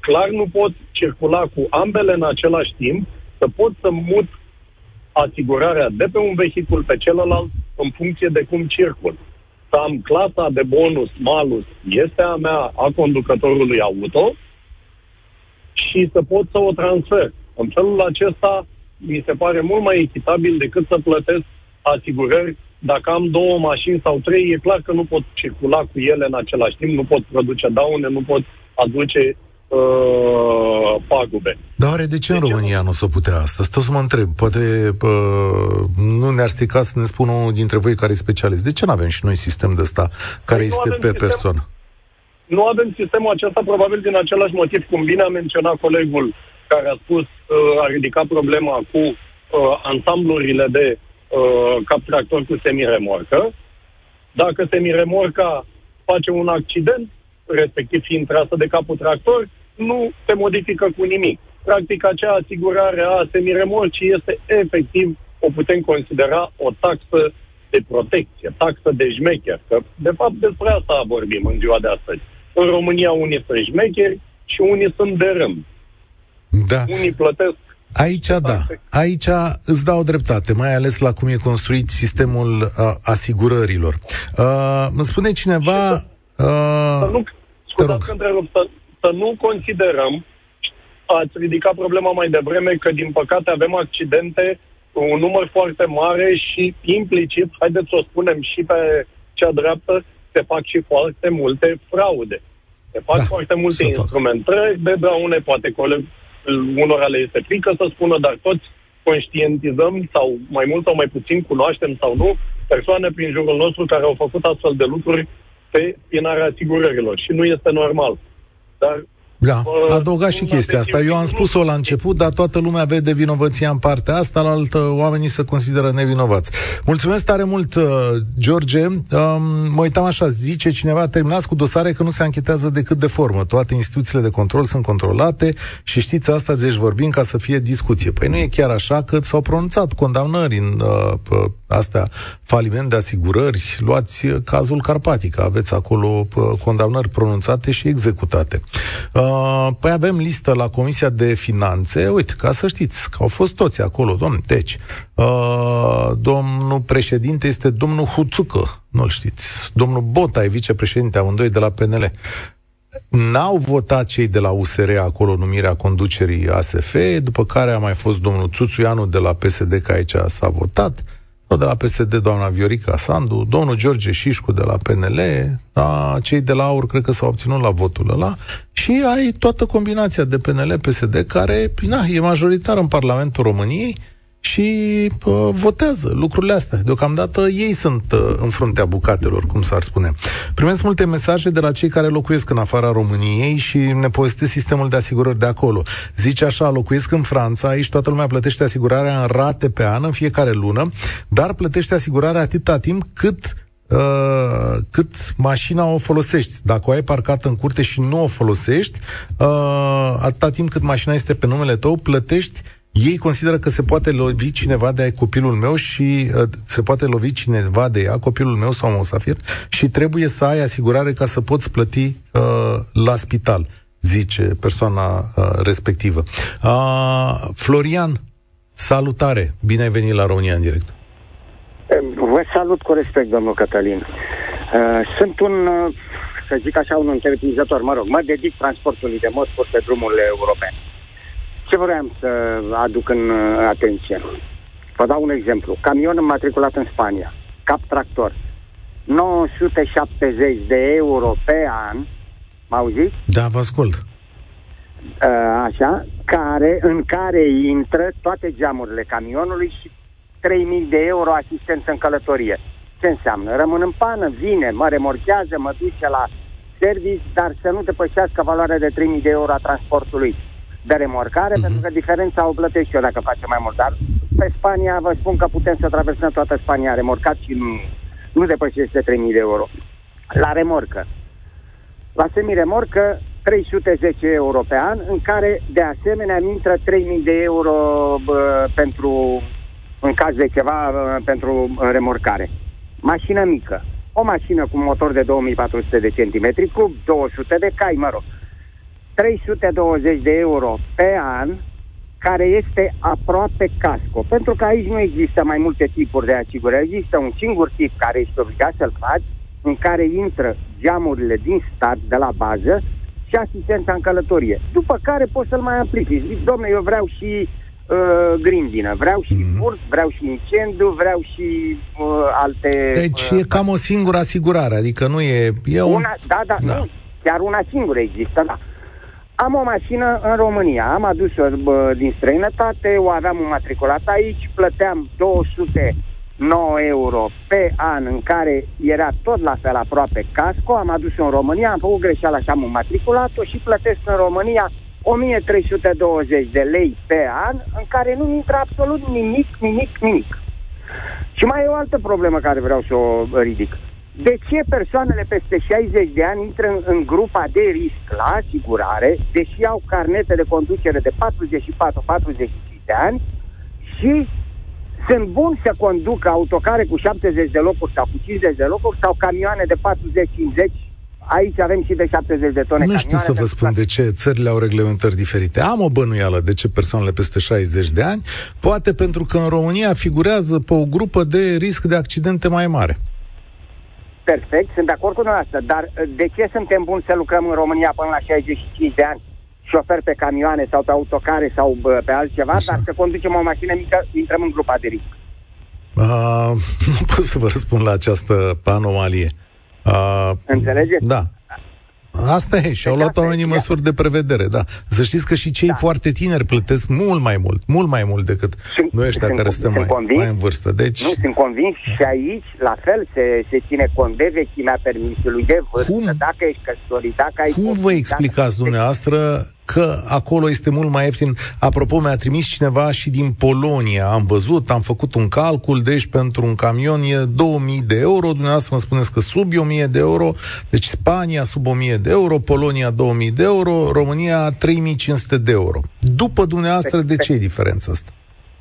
clar nu pot circula cu ambele în același timp, să pot să mut asigurarea de pe un vehicul pe celălalt în funcție de cum circul. să am clasa de bonus, malus, este a mea, a conducătorului auto, și să pot să o transfer. În felul acesta, mi se pare mult mai echitabil decât să plătesc asigurări. Dacă am două mașini sau trei, e clar că nu pot circula cu ele în același timp, nu pot produce daune, nu pot aduce uh, pagube. Dar oare de ce deci, în România nu o să putea asta? Stau să mă întreb. Poate uh, nu ne-ar strica să ne spună unul dintre voi care e specialist. De ce nu avem și noi sistem de ăsta care păi este pe sistem, persoană? Nu avem sistemul acesta probabil din același motiv, cum bine a menționat colegul care a spus, uh, a ridicat problema cu uh, ansamblurile de uh, cap tractor cu semiremorcă. Dacă semiremorca face un accident, respectiv fiind trasă de capul tractor, nu se modifică cu nimic. Practic, acea asigurare a semiremorcii este efectiv, o putem considera o taxă de protecție, taxă de șmecher. Că, de fapt, despre asta vorbim în ziua de astăzi. În România unii sunt șmecheri și unii sunt de rând. Da. Unii plătesc Aici da, aici îți dau dreptate, mai ales la cum e construit sistemul uh, asigurărilor. Uh, îmi spune cineva... Uh, să nu, scuzați întrerup, să, să nu considerăm, ați ridicat problema mai devreme, că din păcate avem accidente, un număr foarte mare și implicit, haideți să o spunem și pe cea dreaptă, se fac și foarte multe fraude. Se fac da, foarte multe instrumente de daune, poate coleg, unora le este frică să spună, dar toți conștientizăm sau mai mult sau mai puțin cunoaștem sau nu persoane prin jurul nostru care au făcut astfel de lucruri pe spinarea asigurărilor și nu este normal. Dar da, adăuga și chestia asta. Eu am spus-o la început, dar toată lumea vede vinovăția în partea asta, la altă oamenii se consideră nevinovați. Mulțumesc tare mult, uh, George. Um, mă uitam așa, zice cineva, terminați cu dosare că nu se anchetează decât de formă. Toate instituțiile de control sunt controlate și știți asta, deci vorbim ca să fie discuție. Păi nu e chiar așa că s-au pronunțat condamnări în uh, astea, faliment de asigurări. Luați uh, cazul Carpatic, aveți acolo uh, condamnări pronunțate și executate. Uh, Uh, păi avem listă la Comisia de Finanțe, uite, ca să știți că au fost toți acolo, domn. Deci, uh, domnul președinte este domnul Huțucă, nu-l știți. Domnul Bota e vicepreședinte, amândoi de la PNL. N-au votat cei de la USR acolo numirea conducerii ASF, după care a mai fost domnul Țuțuianu de la PSD, că aici s-a votat de la PSD, doamna Viorica Sandu, domnul George Șișcu de la PNL, da, cei de la AUR cred că s-au obținut la votul ăla și ai toată combinația de PNL-PSD care na, e majoritar în Parlamentul României și uh, votează lucrurile astea. Deocamdată ei sunt uh, în fruntea bucatelor, cum s-ar spune. Primesc multe mesaje de la cei care locuiesc în afara României și ne povestesc sistemul de asigurări de acolo. Zice așa, locuiesc în Franța, aici toată lumea plătește asigurarea în rate pe an, în fiecare lună, dar plătește asigurarea atâta timp cât Uh, cât mașina o folosești. Dacă o ai parcată în curte și nu o folosești, uh, atâta timp cât mașina este pe numele tău, plătești ei consideră că se poate lovi cineva de copilul meu și uh, se poate lovi cineva de ea, copilul meu sau Mosafir, și trebuie să ai asigurare ca să poți plăti uh, la spital, zice persoana uh, respectivă. Uh, Florian, salutare! Bine ai venit la România în direct! Vă salut cu respect, domnul Cătălin. Uh, sunt un, uh, să zic așa, un întreprinzător, mă rog, mă dedic transportului de mărfuri pe drumurile europene. Ce vreau să aduc în uh, atenție? Vă dau un exemplu. Camion înmatriculat în Spania, cap tractor, 970 de euro pe an, mă auziți? Da, vă ascult. Uh, așa, care, în care intră toate geamurile camionului și 3000 de euro asistență în călătorie. Ce înseamnă? Rămân în pană, vine, mă remorchează, mă duce la service, dar să nu depășească valoarea de 3000 de euro a transportului de remorcare, uh-huh. pentru că diferența o plătesc eu dacă face mai mult. Dar pe Spania vă spun că putem să traversăm toată Spania remorcat și nu, nu depășește 3.000 de euro. La remorcă. La semi-remorcă 310 euro pe an, în care de asemenea intră 3.000 de euro bă, pentru, în caz de ceva, bă, pentru remorcare. Mașină mică. O mașină cu motor de 2400 de centimetri, cu 200 de cai, mă rog 320 de euro pe an, care este aproape casco. Pentru că aici nu există mai multe tipuri de asigurări, există un singur tip care este obligat să-l faci în care intră geamurile din start de la bază și asistența în călătorie. După care poți să-l mai aplici. Zic, domne, eu vreau și uh, grindină, vreau și mm-hmm. furt, vreau și incendiu, vreau și uh, alte... Deci uh, e cam o singură asigurare, adică nu e... e un... una, da, da, da, nu, chiar una singură există, da. Am o mașină în România, am adus-o bă, din străinătate, o aveam înmatriculat aici, plăteam 209 euro pe an în care era tot la fel aproape casco, am adus-o în România, am făcut greșeala și am înmatriculat-o și plătesc în România 1320 de lei pe an, în care nu intră absolut nimic, nimic, nimic. Și mai e o altă problemă care vreau să o ridic. De ce persoanele peste 60 de ani intră în, în grupa de risc la asigurare, deși au carnete de conducere de 44-45 de ani și sunt buni să conducă autocare cu 70 de locuri sau cu 50 de locuri sau camioane de 40-50 Aici avem și de 70 de tone Nu știu să vă spun de ce țările au reglementări diferite. Am o bănuială de ce persoanele peste 60 de ani, poate pentru că în România figurează pe o grupă de risc de accidente mai mare. Perfect, sunt de acord cu dumneavoastră, dar uh, de ce suntem buni să lucrăm în România până la 65 de ani? șofer pe camioane sau pe autocare sau pe altceva, Așa. dar să conducem o mașină mică, intrăm în grupa de risc. Uh, <laughs> nu pot să vă răspund la această anomalie. Uh, Înțelegeți? Da. Asta e, și au luat oamenii măsuri de prevedere, da. Să știți că și cei da. foarte tineri plătesc mult mai mult, mult mai mult decât sunt, noi ăștia sunt, care suntem mai, convins, mai în vârstă. Deci... Nu, sunt convins și aici, la fel, se, se ține cont de vechimea permisului de vârstă, Cum? dacă ești căsătorit, dacă ai... Cum vă explicați dacă... dumneavoastră că acolo este mult mai ieftin. Apropo, mi-a trimis cineva și din Polonia. Am văzut, am făcut un calcul, deci pentru un camion e 2000 de euro, dumneavoastră îmi spuneți că sub 1000 de euro, deci Spania sub 1000 de euro, Polonia 2000 de euro, România 3500 de euro. După dumneavoastră, pe, de ce e diferența asta?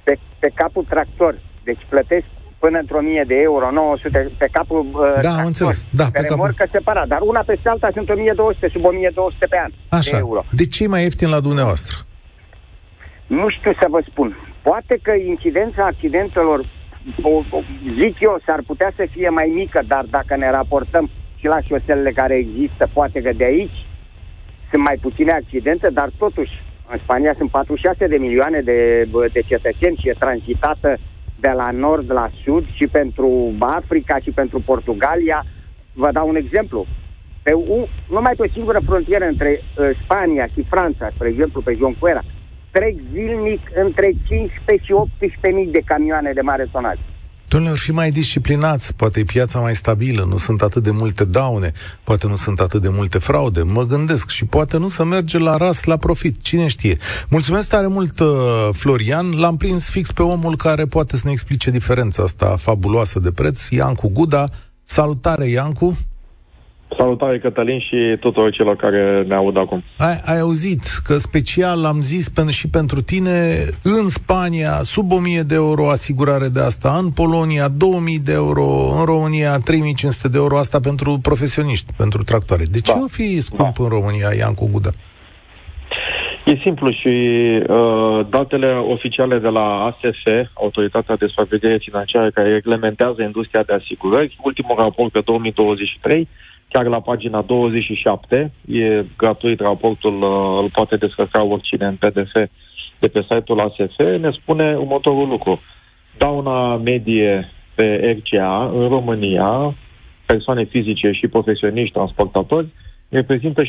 Pe, pe capul tractor. Deci plătesc până într-o 1000 de euro, 900 pe capul uh, Da, am înțeles. Da, pe, pe remorcă capul... separat, dar una peste alta sunt 1200, sub 1200 pe an Așa. de euro. De ce e mai ieftin la dumneavoastră? Nu știu să vă spun. Poate că incidența accidentelor, o, o, zic eu, s-ar putea să fie mai mică, dar dacă ne raportăm și la șoselele care există, poate că de aici sunt mai puține accidente, dar totuși în Spania sunt 46 de milioane de, de cetățeni și e tranzitată de la nord la sud și pentru Africa și pentru Portugalia. Vă dau un exemplu. Pe un, numai pe o singură frontieră între uh, Spania și Franța, spre exemplu pe Jonquera, trec zilnic între 15 și 18 de camioane de mare tonaj. Domnule, fi mai disciplinați, poate e piața mai stabilă, nu sunt atât de multe daune, poate nu sunt atât de multe fraude, mă gândesc și poate nu să merge la ras, la profit, cine știe. Mulțumesc tare mult, uh, Florian, l-am prins fix pe omul care poate să ne explice diferența asta fabuloasă de preț, Iancu Guda. Salutare, Iancu! Salutare, Cătălin, și tuturor celor care ne aud acum. Ai, ai auzit că special am zis pen, și pentru tine, în Spania, sub 1000 de euro asigurare de asta, în Polonia, 2000 de euro, în România, 3500 de euro, asta pentru profesioniști, pentru tractoare. De ce da. o fi scump da. în România, Iancu Guda? E simplu și uh, datele oficiale de la ASF, Autoritatea de Supraveghere Financiară, care reglementează industria de asigurări, ultimul raport pe 2023, chiar la pagina 27. E gratuit raportul, uh, îl poate descărca oricine în PDF de pe site-ul ASF. Ne spune următorul lucru. Dauna medie pe RCA în România, persoane fizice și profesioniști transportatori, reprezintă 77%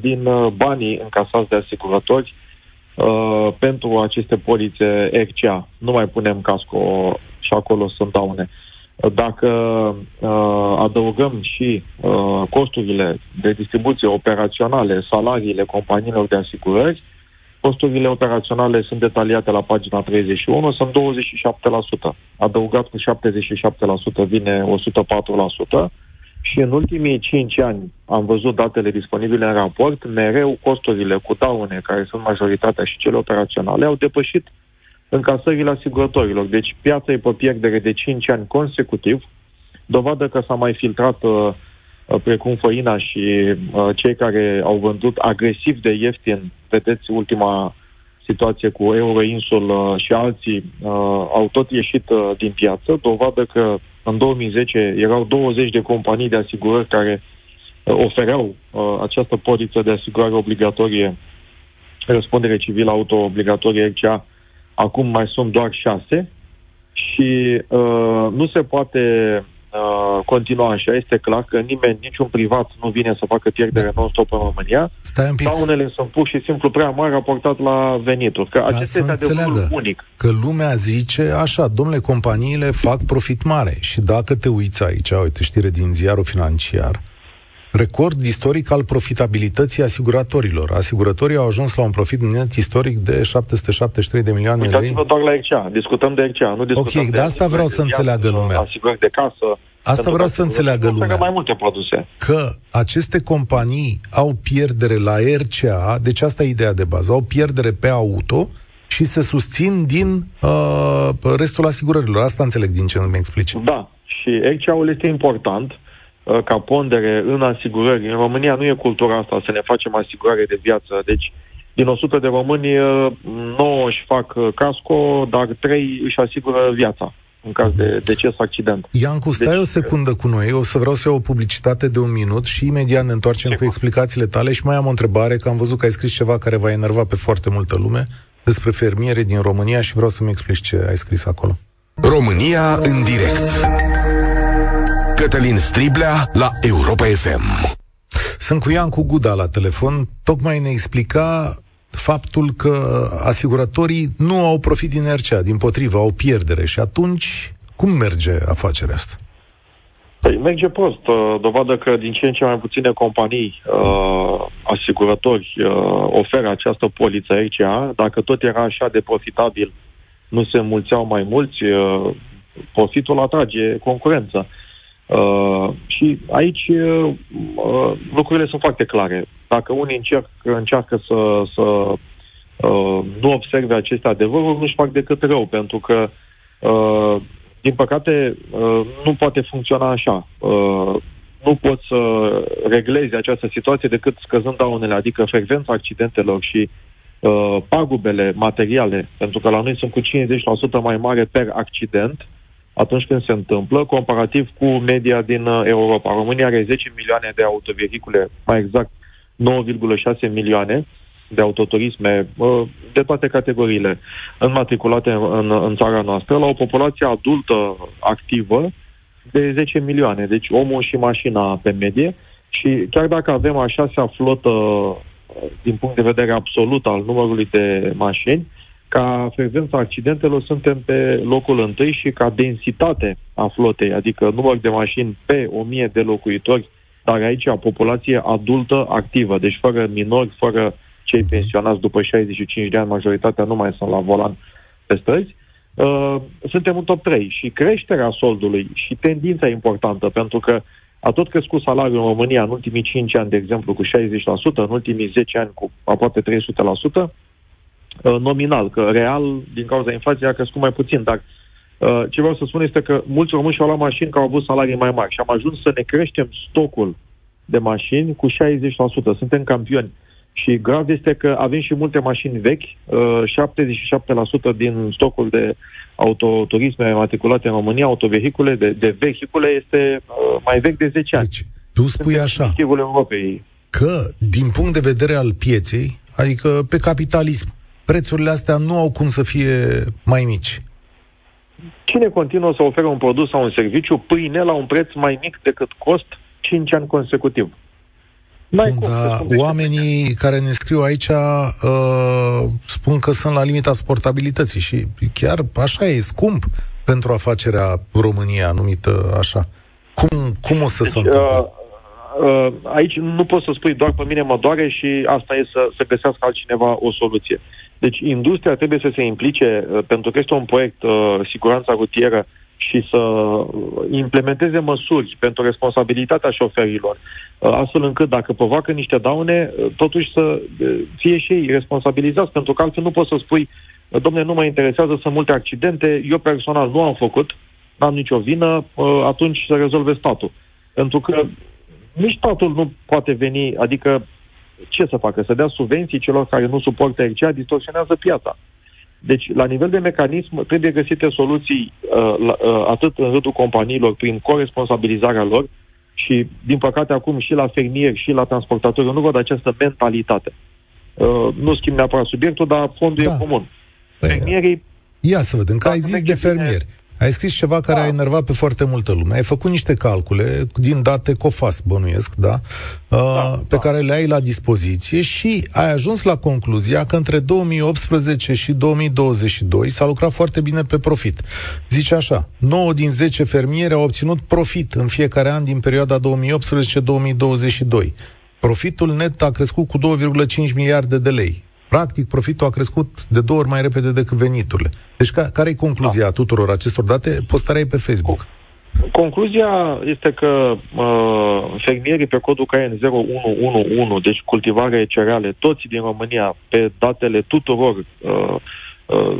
din uh, banii încasați de asigurători uh, pentru aceste polițe RCA. Nu mai punem casco și acolo sunt daune. Uh, dacă uh, adăugăm și uh, costurile de distribuție operaționale, salariile companiilor de asigurări, costurile operaționale sunt detaliate la pagina 31, sunt 27%. Adăugat cu 77% vine 104%. Și în ultimii 5 ani am văzut datele disponibile în raport, mereu costurile cu daune, care sunt majoritatea și cele operaționale, au depășit încasările asigurătorilor. Deci piața e pe pierdere de 5 ani consecutiv, dovadă că s-a mai filtrat uh, uh, precum făina și uh, cei care au vândut agresiv de ieftin, vedeți ultima situație cu Euroinsul uh, și alții uh, au tot ieșit uh, din piață, dovadă că în 2010 erau 20 de companii de asigurări care uh, ofereau uh, această poliță de asigurare obligatorie, răspundere civilă auto-obligatorie RCA, acum mai sunt doar 6 și uh, nu se poate uh, continua așa. Este clar că nimeni, niciun privat nu vine să facă pierdere da. non-stop în România. Stai un pic. Daunele sunt pur și simplu prea mari raportat la venituri. Că acesta este adevărul unic. Că lumea zice așa, domnule, companiile fac profit mare și dacă te uiți aici, uite, știre din ziarul financiar, record istoric al profitabilității asiguratorilor. Asiguratorii au ajuns la un profit net istoric de 773 de milioane de lei. doar la RCA. Discutăm de RCA, nu discutăm Ok, de, de asta vreau să înțeleagă lumea. Asigurări de casă. Asta vreau să înțeleagă lumea. mai multe produse. Că aceste companii au pierdere la RCA, deci asta e ideea de bază, au pierdere pe auto și se susțin din uh, restul asigurărilor. Asta înțeleg din ce îmi explici. Da, și RCA-ul este important Uh, ca pondere în asigurări. În România nu e cultura asta să ne facem asigurare de viață. Deci, din 100 de români, 9 uh, își fac uh, casco, dar 3 își asigură viața în caz de deces, accident. Iancu, stai deci, o secundă cu noi, o să vreau să iau o publicitate de un minut și imediat ne întoarcem cu explicațiile tale și mai am o întrebare, că am văzut că ai scris ceva care va enerva pe foarte multă lume despre fermiere din România și vreau să-mi explici ce ai scris acolo. România în direct Cătălin Striblea la Europa FM. Sunt cu Iancu Guda la telefon. Tocmai ne explica faptul că asiguratorii nu au profit din RCA, din potrivă, au pierdere. Și atunci, cum merge afacerea asta? Păi merge prost. Uh, dovadă că din ce în ce mai puține companii uh, asigurători uh, oferă această poliță RCA. Dacă tot era așa de profitabil, nu se mulțeau mai mulți, uh, profitul atrage concurență. Uh, Uh, și aici uh, uh, lucrurile sunt foarte clare. Dacă unii încerc, încearcă să, să uh, nu observe aceste adevăruri, nu-și fac decât rău, pentru că, uh, din păcate, uh, nu poate funcționa așa. Uh, nu poți să reglezi această situație decât scăzând daunele, adică frecvența accidentelor și uh, pagubele materiale, pentru că la noi sunt cu 50% mai mare per accident, uh, atunci când se întâmplă, comparativ cu media din uh, Europa. România are 10 milioane de autovehicule, mai exact 9,6 milioane de autoturisme uh, de toate categoriile înmatriculate în, în țara noastră, la o populație adultă activă de 10 milioane. Deci omul și mașina pe medie și chiar dacă avem a șasea flotă uh, din punct de vedere absolut al numărului de mașini, ca frecvența accidentelor suntem pe locul întâi și ca densitate a flotei, adică număr de mașini pe 1000 de locuitori, dar aici a populație adultă activă, deci fără minori, fără cei pensionați după 65 de ani, majoritatea nu mai sunt la volan pe străzi, uh, suntem în top 3 și creșterea soldului și tendința importantă, pentru că a tot crescut salariul în România în ultimii 5 ani, de exemplu, cu 60%, în ultimii 10 ani cu aproape 300%, Uh, nominal, că real, din cauza inflației, a crescut mai puțin, dar uh, ce vreau să spun este că mulți români și-au luat mașini că au avut salarii mai mari și am ajuns să ne creștem stocul de mașini cu 60%. Suntem campioni. Și grav este că avem și multe mașini vechi, uh, 77% din stocul de autoturisme matriculate în România, autovehicule, de, de vehicule, este uh, mai vechi de 10 ani. Deci, tu spui așa, Europei. că din punct de vedere al pieței, adică pe capitalism, prețurile astea nu au cum să fie mai mici. Cine continuă să ofere un produs sau un serviciu pâine la un preț mai mic decât cost 5 ani consecutiv? N-ai cum, da, oamenii care ne scriu aici uh, spun că sunt la limita sportabilității și chiar așa e scump pentru afacerea România numită așa. Cum, cum o să deci, se întâmple? Uh, uh, aici nu poți să spui doar pe mine mă doare și asta e să, să găsească altcineva o soluție. Deci industria trebuie să se implice, uh, pentru că este un proiect uh, siguranța rutieră, și să implementeze măsuri pentru responsabilitatea șoferilor, uh, astfel încât dacă provoacă niște daune, uh, totuși să fie și ei responsabilizați, pentru că altfel nu poți să spui, domne, nu mă interesează, sunt multe accidente, eu personal nu am făcut, n-am nicio vină, atunci să rezolve statul. Pentru că nici statul nu poate veni, adică ce să facă? Să dea subvenții celor care nu suportă RCA, distorsionează piața. Deci, la nivel de mecanism, trebuie găsite soluții uh, la, uh, atât în rândul companiilor, prin coresponsabilizarea lor, și, din păcate, acum și la fermieri și la transportatori, eu nu văd această mentalitate. Uh, nu schimb neapărat subiectul, dar fondul da. e comun. Păi, Fermierii... Ia să vedem, că ai zis de fermieri. Bine, ai scris ceva care da. a enervat pe foarte multă lume. Ai făcut niște calcule din date COFAS, bănuiesc, da? Uh, da pe da. care le ai la dispoziție și ai ajuns la concluzia că între 2018 și 2022 s-a lucrat foarte bine pe profit. Zice așa, 9 din 10 fermieri au obținut profit în fiecare an din perioada 2018-2022. Profitul net a crescut cu 2,5 miliarde de lei. Practic, profitul a crescut de două ori mai repede decât veniturile. Deci, ca, care e concluzia da. tuturor acestor date? Postarea e pe Facebook. Concluzia este că uh, fermierii pe codul CAEN 0111, deci cultivare cereale, toți din România, pe datele tuturor uh, Uh,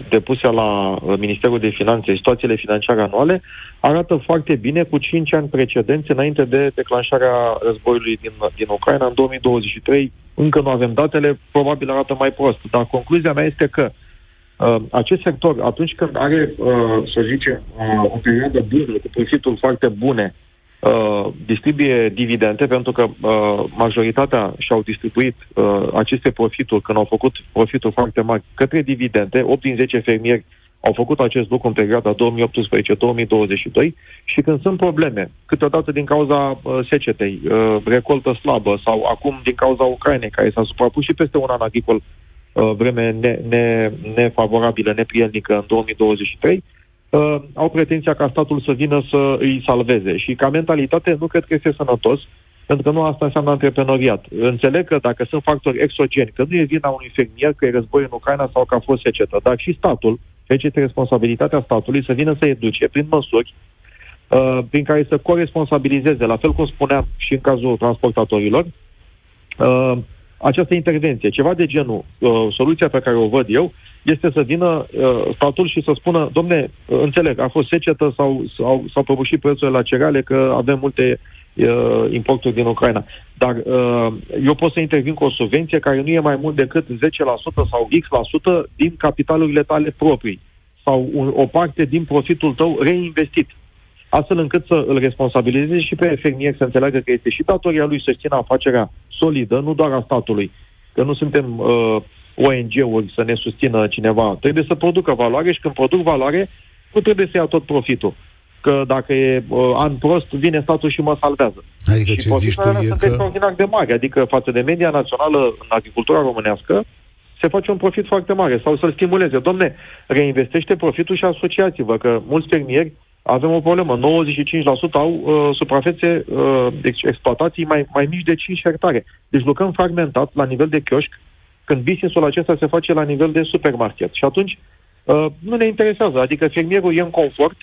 depuse la uh, Ministerul de Finanțe, situațiile financiare anuale, arată foarte bine cu 5 ani precedenți înainte de declanșarea războiului din, din Ucraina în 2023. Încă nu avem datele, probabil arată mai prost, dar concluzia mea este că uh, acest sector, atunci când are, uh, să zicem, uh, o perioadă bună, cu profituri foarte bune, uh, distribuie dividende, pentru că uh, majoritatea și-au distribuit uh, aceste profituri, când au făcut profituri foarte mari, către dividende. 8 din 10 fermieri au făcut acest lucru în perioada 2018-2022 și când sunt probleme, câteodată din cauza uh, secetei, uh, recoltă slabă sau acum din cauza Ucrainei, care s-a suprapus și peste un an agricol uh, vreme ne, ne, nefavorabilă, neprielnică în 2023, uh, au pretenția ca statul să vină să îi salveze. Și ca mentalitate nu cred că este sănătos, pentru că nu asta înseamnă antreprenoriat. Înțeleg că dacă sunt factori exogeni, că nu e vina unui fermier că e război în Ucraina sau că a fost secetă, dar și statul, deci este responsabilitatea statului să vină să educe prin măsuri uh, prin care să coresponsabilizeze, la fel cum spuneam și în cazul transportatorilor, uh, această intervenție. Ceva de genul, uh, soluția pe care o văd eu, este să vină uh, statul și să spună, domne, uh, înțeleg, a fost secetă sau sau s-au prăbușit prețurile la cereale, că avem multe uh, importuri din Ucraina. Dar uh, eu pot să intervin cu o subvenție care nu e mai mult decât 10% sau X% din capitalurile tale proprii sau un, o parte din profitul tău reinvestit astfel încât să îl responsabilizeze și pe fermier să înțeleagă că este și datoria lui să țină afacerea solidă, nu doar a statului. Că nu suntem uh, ONG-uri să ne susțină cineva. Trebuie să producă valoare și când produc valoare, nu trebuie să ia tot profitul. Că dacă e uh, an prost, vine statul și mă salvează. Adică și ce zici tu e că... extraordinar de mare. Adică față de media națională în agricultura românească, se face un profit foarte mare sau să-l stimuleze. Domne, reinvestește profitul și asociați-vă, că mulți fermieri avem o problemă. 95% au uh, suprafețe, uh, exploatații mai, mai mici de 5 hectare. Deci lucrăm fragmentat la nivel de chioșc, când business-ul acesta se face la nivel de supermarket. Și atunci uh, nu ne interesează. Adică fermierul e în confort.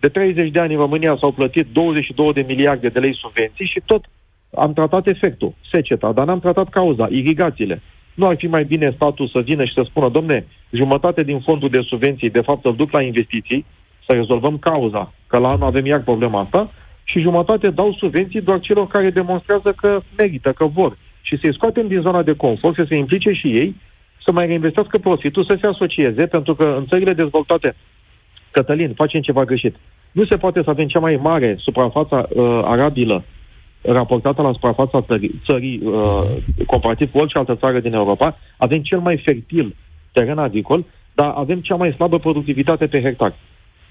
De 30 de ani în România s-au plătit 22 de miliarde de lei subvenții și tot am tratat efectul, seceta, dar n-am tratat cauza, irigațiile. Nu ar fi mai bine statul să vină și să spună, domne, jumătate din fondul de subvenții, de fapt, îl duc la investiții, să rezolvăm cauza, că la anul avem iar problema asta, și jumătate dau subvenții doar celor care demonstrează că merită, că vor. Și să-i scoatem din zona de confort, să se implice și ei, să mai reinvestească profitul, să se asocieze, pentru că în țările dezvoltate, Cătălin, facem ceva greșit. Nu se poate să avem cea mai mare suprafață uh, arabilă raportată la suprafața țării, țării uh, comparativ cu orice altă țară din Europa, avem cel mai fertil teren agricol, dar avem cea mai slabă productivitate pe hectar.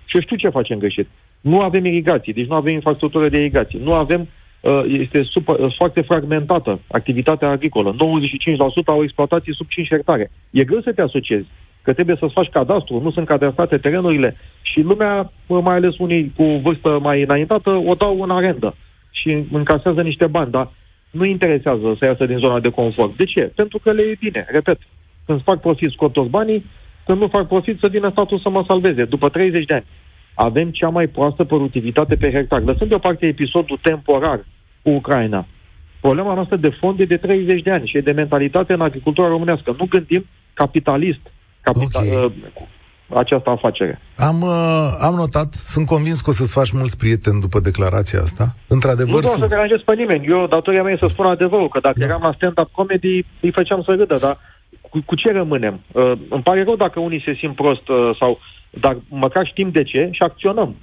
Și eu știu ce facem greșit. Nu avem irigații, deci nu avem infrastructură de irigații. Nu avem, uh, este super, uh, foarte fragmentată activitatea agricolă. 95% au exploatații sub 5 hectare. E greu să te asociezi, că trebuie să-ți faci cadastru, nu sunt cadastrate terenurile și lumea, uh, mai ales unii cu vârstă mai înaintată, o dau în arendă și încasează niște bani, dar nu interesează să iasă din zona de confort. De ce? Pentru că le e bine. Repet, când fac profit, scot toți banii, când nu fac profit, să vină statul să mă salveze. După 30 de ani avem cea mai proastă productivitate pe hectar. Lăsând deoparte episodul temporar cu Ucraina, problema noastră de fond e de 30 de ani și e de mentalitate în agricultura românească. Nu gândim capitalist capital, okay. uh, această afacere. Am, uh, am notat, sunt convins că o să-ți faci mulți prieteni după declarația asta. Într-adevăr... Nu vreau să deranjez pe nimeni. Eu, datoria mea e să spun adevărul, că dacă da. eram la stand-up comedy, îi făceam să râdă, dar cu, cu ce rămânem? Uh, îmi pare rău dacă unii se simt prost uh, sau dar măcar știm de ce și acționăm.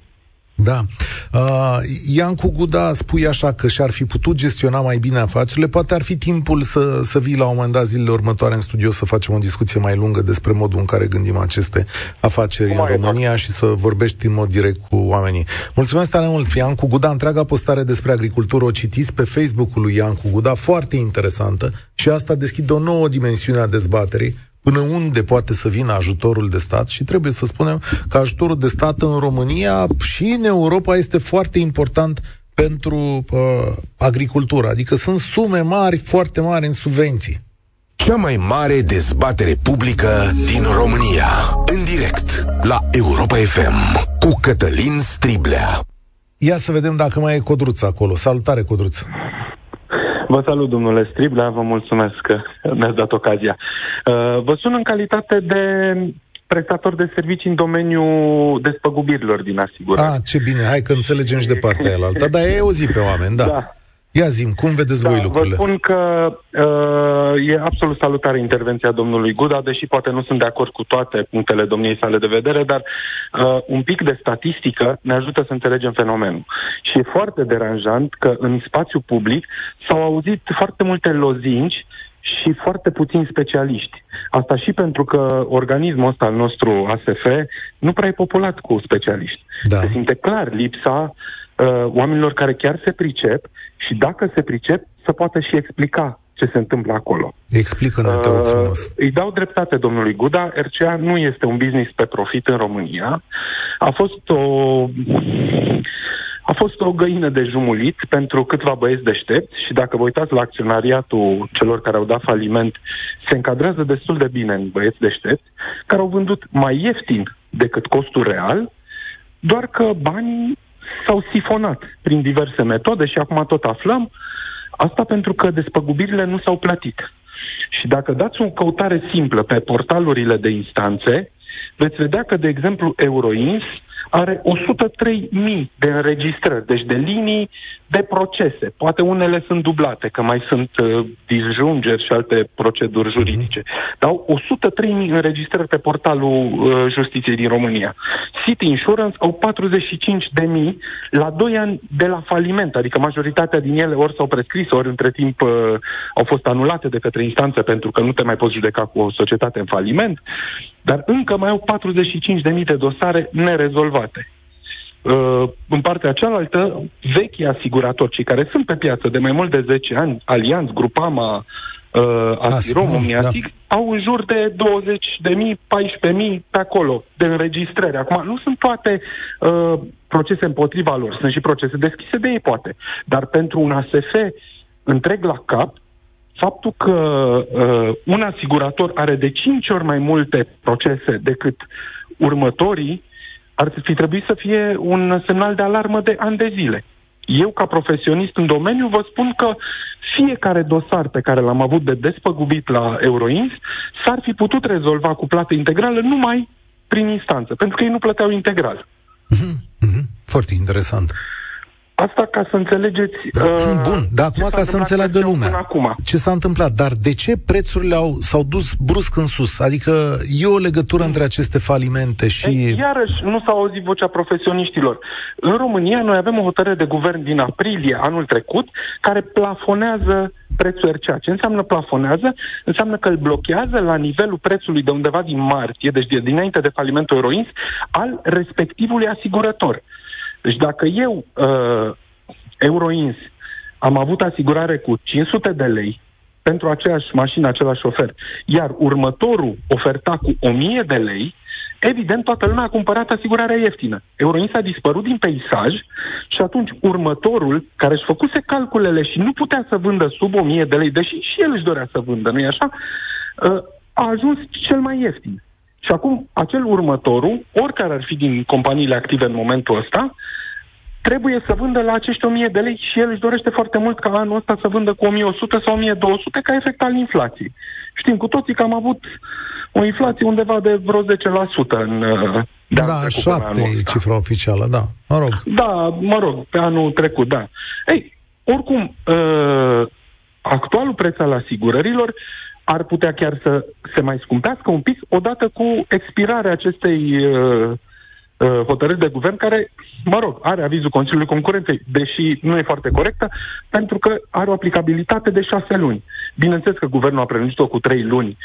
Da. Uh, Iancu Guda spui așa că și-ar fi putut gestiona mai bine afacerile. Poate ar fi timpul să, să vii la un moment dat zilele următoare în studio să facem o discuție mai lungă despre modul în care gândim aceste afaceri Cum în România fac? și să vorbești în mod direct cu oamenii. Mulțumesc tare mult, Iancu Guda. Întreaga postare despre agricultură o citiți pe Facebook-ul lui Iancu Guda, foarte interesantă și asta deschide o nouă dimensiune a dezbaterii până unde poate să vină ajutorul de stat și trebuie să spunem că ajutorul de stat în România și în Europa este foarte important pentru uh, agricultură, adică sunt sume mari, foarte mari în subvenții. Cea mai mare dezbatere publică din România, în direct, la Europa FM, cu Cătălin Striblea. Ia să vedem dacă mai e Codruța acolo. Salutare, Codruță! Vă salut, domnule Striblea, vă mulțumesc că mi-ați dat ocazia. Uh, vă sun în calitate de prestator de servicii în domeniul despăgubirilor din asigurări. Ah, ce bine, hai că înțelegem și de partea aia altă. Dar e o zi pe oameni, da. da. Ia zim, cum vedeți da, voi lucrurile? Vă spun că uh, e absolut salutare intervenția domnului Guda, deși poate nu sunt de acord cu toate punctele domniei sale de vedere, dar uh, un pic de statistică ne ajută să înțelegem fenomenul. Și e foarte deranjant că în spațiu public s-au auzit foarte multe lozinci și foarte puțini specialiști. Asta și pentru că organismul ăsta al nostru ASF nu prea e populat cu specialiști. Da. Se simte clar lipsa uh, oamenilor care chiar se pricep și dacă se pricep, să poată și explica ce se întâmplă acolo. Explică-ne, te rog uh, Îi dau dreptate domnului Guda, RCA nu este un business pe profit în România. A fost o... A fost o găină de jumulit pentru câțiva băieți deștepți și dacă vă uitați la acționariatul celor care au dat faliment, se încadrează destul de bine în băieți deștepți, care au vândut mai ieftin decât costul real, doar că banii s-au sifonat prin diverse metode și acum tot aflăm. Asta pentru că despăgubirile nu s-au plătit. Și dacă dați o căutare simplă pe portalurile de instanțe, veți vedea că, de exemplu, Euroins are 103.000 de înregistrări, deci de linii de procese. Poate unele sunt dublate, că mai sunt uh, disjungeri și alte proceduri juridice. Mm-hmm. Dar 103.000 înregistrări pe portalul uh, justiției din România. City Insurance au 45.000 la 2 ani de la faliment, adică majoritatea din ele ori s-au prescris, ori între timp uh, au fost anulate de către instanță pentru că nu te mai poți judeca cu o societate în faliment, dar încă mai au 45.000 de dosare nerezolvate. Uh, în partea cealaltă, vechi asiguratori, cei care sunt pe piață de mai mult de 10 ani, Alianț, Grupama, uh, Asirom, Omniasig, da. au în jur de 20 de mii, 14 mii pe acolo de înregistrări. Acum, nu sunt toate uh, procese împotriva lor, sunt și procese deschise de ei, poate. Dar pentru un ASF întreg la cap, faptul că uh, un asigurator are de 5 ori mai multe procese decât următorii, ar fi trebuit să fie un semnal de alarmă de ani de zile. Eu, ca profesionist în domeniu, vă spun că fiecare dosar pe care l-am avut de despăgubit la Euroins s-ar fi putut rezolva cu plată integrală numai prin instanță, pentru că ei nu plăteau integral. Mm-hmm. Mm-hmm. Foarte interesant. Asta ca să înțelegeți... Uh, Bun, dar acum ca să înțeleagă lumea. Acum. Ce s-a întâmplat? Dar de ce prețurile au, s-au dus brusc în sus? Adică e o legătură între aceste falimente și... Ei, iarăși, nu s-a auzit vocea profesioniștilor. În România noi avem o hotărâre de guvern din aprilie anul trecut care plafonează prețul RCA. Ce înseamnă plafonează? Înseamnă că îl blochează la nivelul prețului de undeva din martie, deci dinainte de falimentul Euroins, al respectivului asigurător. Deci dacă eu, uh, Euroins, am avut asigurare cu 500 de lei pentru aceeași mașină, același șofer, iar următorul oferta cu 1000 de lei, evident toată lumea a cumpărat asigurarea ieftină. Euroins a dispărut din peisaj și atunci următorul, care își făcuse calculele și nu putea să vândă sub 1000 de lei, deși și el își dorea să vândă, nu-i așa? Uh, a ajuns cel mai ieftin. Și acum, acel următorul, oricare ar fi din companiile active în momentul ăsta, trebuie să vândă la acești 1000 de lei și el își dorește foarte mult ca anul ăsta să vândă cu 1100 sau 1200 ca efect al inflației. Știm cu toții că am avut o inflație undeva de vreo 10% în uh, de Da, șapte e cifra oficială, da. Mă rog. Da, mă rog, pe anul trecut, da. Ei, oricum, uh, actualul preț al asigurărilor ar putea chiar să se mai scumpească un pic odată cu expirarea acestei uh, uh, hotărâri de guvern care, mă rog, are avizul Consiliului Concurenței, deși nu e foarte corectă, pentru că are o aplicabilitate de șase luni. Bineînțeles că guvernul a prelungit-o cu trei luni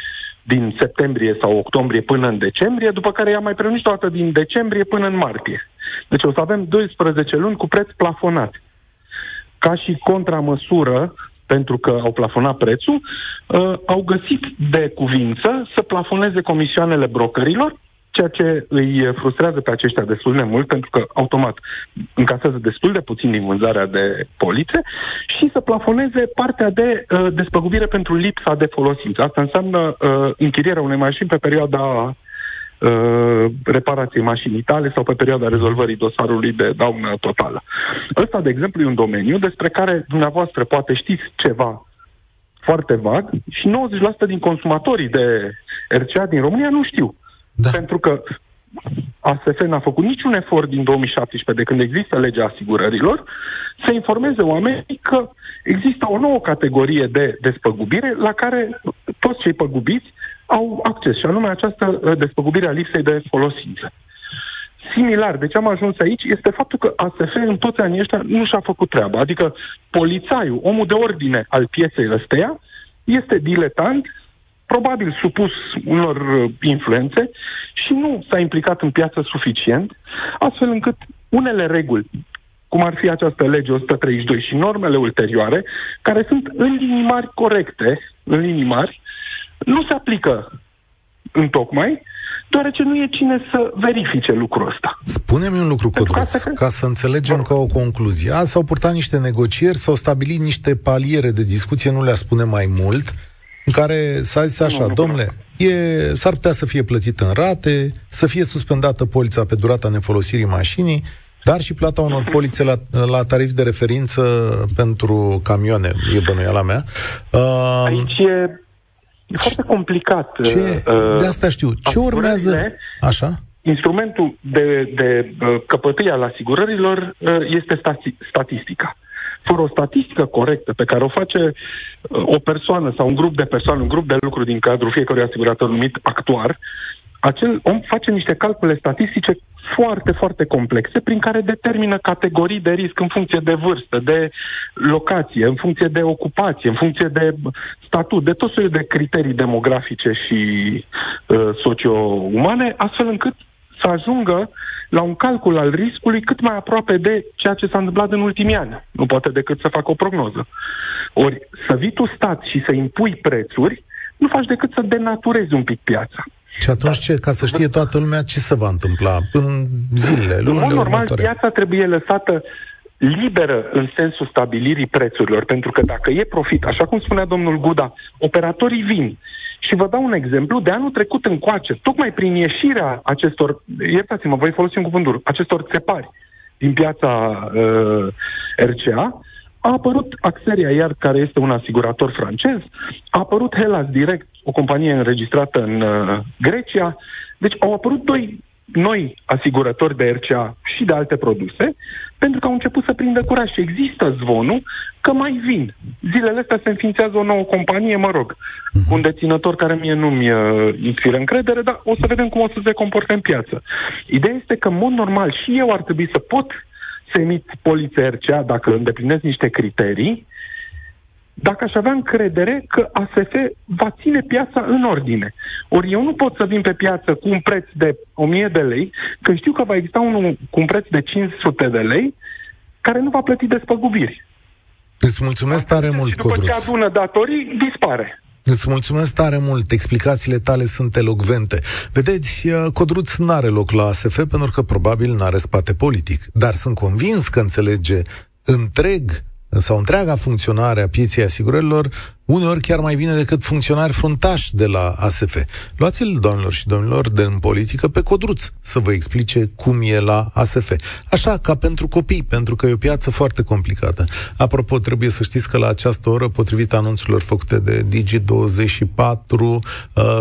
din septembrie sau octombrie până în decembrie, după care i-a mai prelungit o dată din decembrie până în martie. Deci o să avem 12 luni cu preț plafonat. Ca și contramăsură, pentru că au plafonat prețul, uh, au găsit de cuvință să plafoneze comisioanele brokerilor, ceea ce îi frustrează pe aceștia destul de mult, pentru că automat încasează destul de puțin din vânzarea de polițe, și să plafoneze partea de uh, despăgubire pentru lipsa de folosință. Asta înseamnă uh, închirierea unei mașini pe perioada Uh, reparației mașinii tale sau pe perioada rezolvării dosarului de daună totală. Ăsta, de exemplu, e un domeniu despre care dumneavoastră poate știți ceva foarte vag și 90% din consumatorii de RCA din România nu știu. Da. Pentru că ASF n-a făcut niciun efort din 2017, de când există legea asigurărilor, să informeze oamenii că există o nouă categorie de despăgubire la care toți cei păgubiți au acces, și anume această uh, despăgubire a lipsei de folosință. Similar, de ce am ajuns aici, este faptul că ASF în toți anii ăștia nu și-a făcut treaba. Adică polițaiul, omul de ordine al pieței ăsteia, este diletant, probabil supus unor uh, influențe și nu s-a implicat în piață suficient, astfel încât unele reguli, cum ar fi această lege 132 și normele ulterioare, care sunt în linii mari corecte, în linii mari, nu se aplică în tocmai, deoarece nu e cine să verifice lucrul ăsta. Spune-mi un lucru, Codros, că... ca să înțelegem ca o concluzie. Azi s-au purtat niște negocieri, s-au stabilit niște paliere de discuție, nu le-a spune mai mult, în care s-a zis așa, nu, domnule, e, s-ar putea să fie plătit în rate, să fie suspendată polița pe durata nefolosirii mașinii, dar și plata unor polițe la, la tarif de referință pentru camioane, e bănuiala mea. Uh, Aici e E foarte complicat. Ce, uh, de asta știu. Ce urmează? Așa? Instrumentul de, de uh, căpătâi al asigurărilor uh, este stati- statistica. Fără o statistică corectă pe care o face uh, o persoană sau un grup de persoane, un grup de lucru din cadrul fiecărui asigurator numit actuar, acel om face niște calcule statistice foarte, foarte complexe prin care determină categorii de risc în funcție de vârstă, de locație, în funcție de ocupație, în funcție de statut, de tot soiul de criterii demografice și uh, socio-umane, astfel încât să ajungă la un calcul al riscului cât mai aproape de ceea ce s-a întâmplat în ultimii ani. Nu poate decât să facă o prognoză. Ori să vii tu stat și să impui prețuri, nu faci decât să denaturezi un pic piața. Și atunci ce? Ca să știe toată lumea ce se va întâmpla în zilele, lunile În mod normal, următoare. piața trebuie lăsată liberă în sensul stabilirii prețurilor, pentru că dacă e profit, așa cum spunea domnul Guda, operatorii vin. Și vă dau un exemplu, de anul trecut încoace, tocmai prin ieșirea acestor, iertați-mă, voi folosi un cuvânt acestor țepari din piața uh, RCA, a apărut Axeria, iar care este un asigurator francez, a apărut Hellas Direct, o companie înregistrată în uh, Grecia. Deci au apărut doi noi asigurători de RCA și de alte produse, pentru că au început să prindă curaj și există zvonul că mai vin. Zilele astea se înființează o nouă companie, mă rog, cu un deținător care mie nu-mi uh, inspiră încredere, dar o să vedem cum o să se comporte în piață. Ideea este că, în mod normal, și eu ar trebui să pot să emit polițe RCA dacă îndeplinesc niște criterii, dacă aș avea încredere că ASF va ține piața în ordine. Ori eu nu pot să vin pe piață cu un preț de 1000 de lei, că știu că va exista unul cu un preț de 500 de lei care nu va plăti despăgubiri. Îți mulțumesc tare mult, și după Codrus. ce adună datorii, dispare. Îți mulțumesc tare mult, explicațiile tale sunt elocvente. Vedeți, uh, Codruț nu are loc la ASF pentru că probabil nu are spate politic, dar sunt convins că înțelege întreg sau întreaga funcționare a pieței asigurărilor, uneori chiar mai bine decât funcționari fruntași de la ASF. Luați-l, doamnelor și domnilor, de în politică pe codruț să vă explice cum e la ASF. Așa, ca pentru copii, pentru că e o piață foarte complicată. Apropo, trebuie să știți că la această oră, potrivit anunțurilor făcute de Digi24, uh,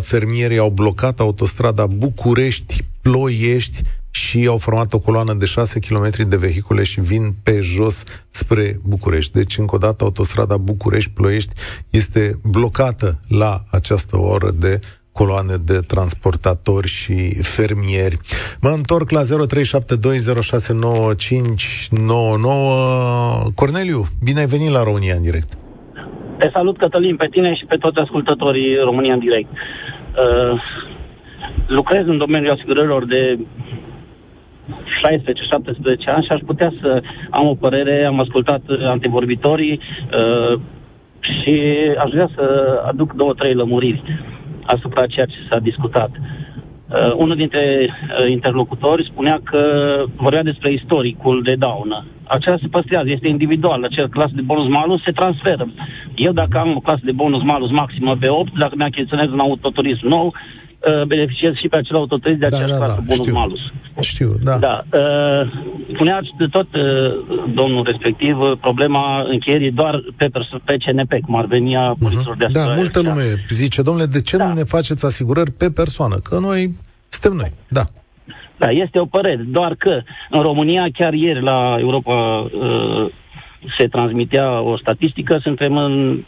fermierii au blocat autostrada București, Ploiești, și au format o coloană de 6 km de vehicule și vin pe jos spre București. Deci, încă o dată, autostrada București-Ploiești este blocată la această oră de coloane de transportatori și fermieri. Mă întorc la 0372069599. Corneliu, bine ai venit la România în direct. Te salut, Cătălin, pe tine și pe toți ascultătorii România în direct. Uh, lucrez în domeniul asigurărilor de 16-17 ani și aș putea să am o părere, am ascultat antevorbitorii uh, și aș vrea să aduc două, trei lămuriri asupra ceea ce s-a discutat. Uh, unul dintre uh, interlocutori spunea că vorbea despre istoricul de daună. Acela se păstrează, este individual. Acel clas de bonus malus se transferă. Eu dacă am o clasă de bonus malus maximă pe 8, dacă mi-achiziționez un autoturism nou, uh, beneficiez și pe acel autoturism de Da, aceeași da, clasă da, bonus știu. Malus. Știu, da. Da. Uh, spunea de tot uh, domnul respectiv uh, problema încheierii doar pe, perso- pe CNP, cum ar veni a poliților de Da, asigurare. multă lume zice, domnule, de ce Da. nu ne faceți asigurări pe persoană? Că noi suntem noi. Da. Da, este o părere. Doar că în România, chiar ieri la Europa uh, se transmitea o statistică, suntem în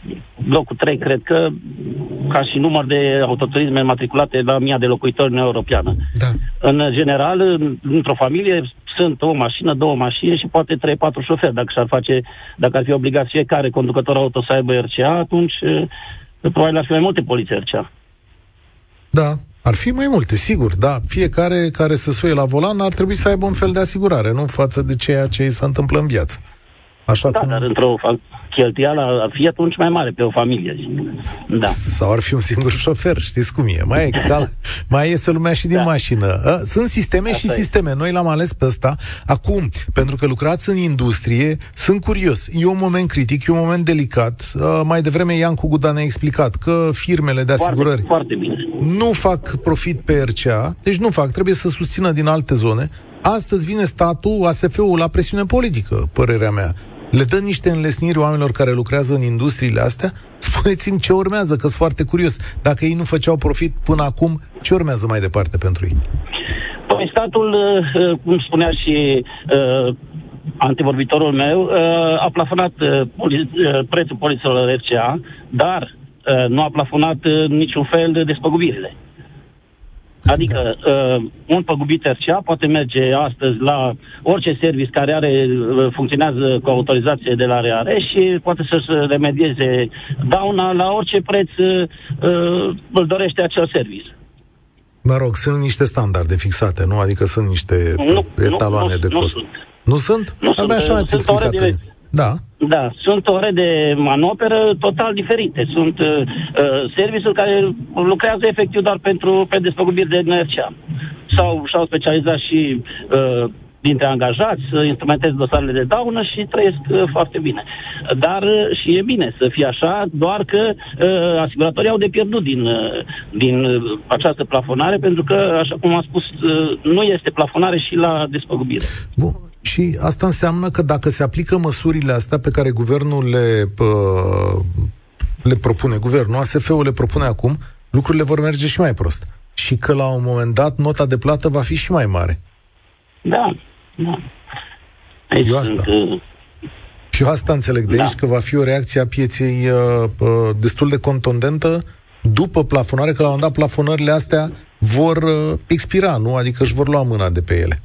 locul 3, cred că, ca și număr de autoturisme matriculate la mii de locuitori în Uniunea Europeană. Da. În general, în- într-o familie sunt o mașină, două mașini și poate 3-4 șoferi. Dacă și-ar face, dacă ar fi obligat fiecare conducător auto să aibă RCA, atunci uh, probabil ar fi mai multe poliții RCA. Da, ar fi mai multe, sigur, da. Fiecare care se suie la volan ar trebui să aibă un fel de asigurare, nu față de ceea ce îi se întâmplă în viață. Așa Da, cum... dar într-o fa- cheltuială ar fi atunci mai mare pe o familie. zic. Da. Sau ar fi un singur <laughs> șofer, știți cum e. Mai, e cal, <laughs> mai iese lumea și din Da. mașină. A, Sunt sisteme Asta și e. sisteme. Noi l-am ales pe ăsta. Acum, pentru că lucrați în industrie, sunt curios. E un moment critic, e un moment delicat. A, Mai devreme Iancu Guda ne-a explicat că firmele de asigurări Foarte, foarte bine. nu fac profit pe RCA, deci nu fac, trebuie să susțină din alte zone. Astăzi vine statul, ASF-ul, la presiune politică, părerea mea. Le dă niște înlesniri oamenilor care lucrează în industriile astea? Spuneți-mi ce urmează, că sunt foarte curios. Dacă ei nu făceau profit până acum, ce urmează mai departe pentru ei? Păi statul, uh, uh, cum spunea și uh, antevorbitorul meu, uh, a plafonat uh, poli- uh, prețul polițelor RCA, dar uh, nu a plafonat uh, niciun fel de despăgubirile. Adică uh, un păgubit RCA poate merge astăzi la orice service care are uh, funcționează cu autorizație de la RAR și poate să-și remedieze dauna la orice preț uh, uh, îl dorește acel service. Mă rog, sunt niște standarde fixate, nu? Adică sunt niște Nu, etaloane nu, de nu cost. sunt. Nu sunt? Nu Abia sunt, așa ați sunt ore explicat. De- Da. Da, sunt ore de manoperă total diferite. Sunt uh, uh, serviciuri care lucrează efectiv doar pentru pe despăgubiri de NRCA. Sau și-au specializat și uh, dintre angajați să instrumenteze dosarele de daună și trăiesc uh, foarte bine. Dar uh, și e bine să fie așa, doar că uh, asiguratorii au de pierdut din, uh, din uh, această plafonare, pentru că, așa cum am spus, uh, nu este plafonare și la despăgubire. Bun. Și asta înseamnă că dacă se aplică măsurile astea pe care guvernul le, uh, le propune, guvernul, ASF-ul le propune acum, lucrurile vor merge și mai prost. Și că la un moment dat nota de plată va fi și mai mare. Da, da. Aici Eu asta. sunt, uh, Eu asta înțeleg de Da. aici, că va fi o reacție a pieței uh, uh, destul de contundentă după plafonare, că la un moment dat plafonările astea vor uh, expira, nu? Adică își vor lua mâna de pe ele.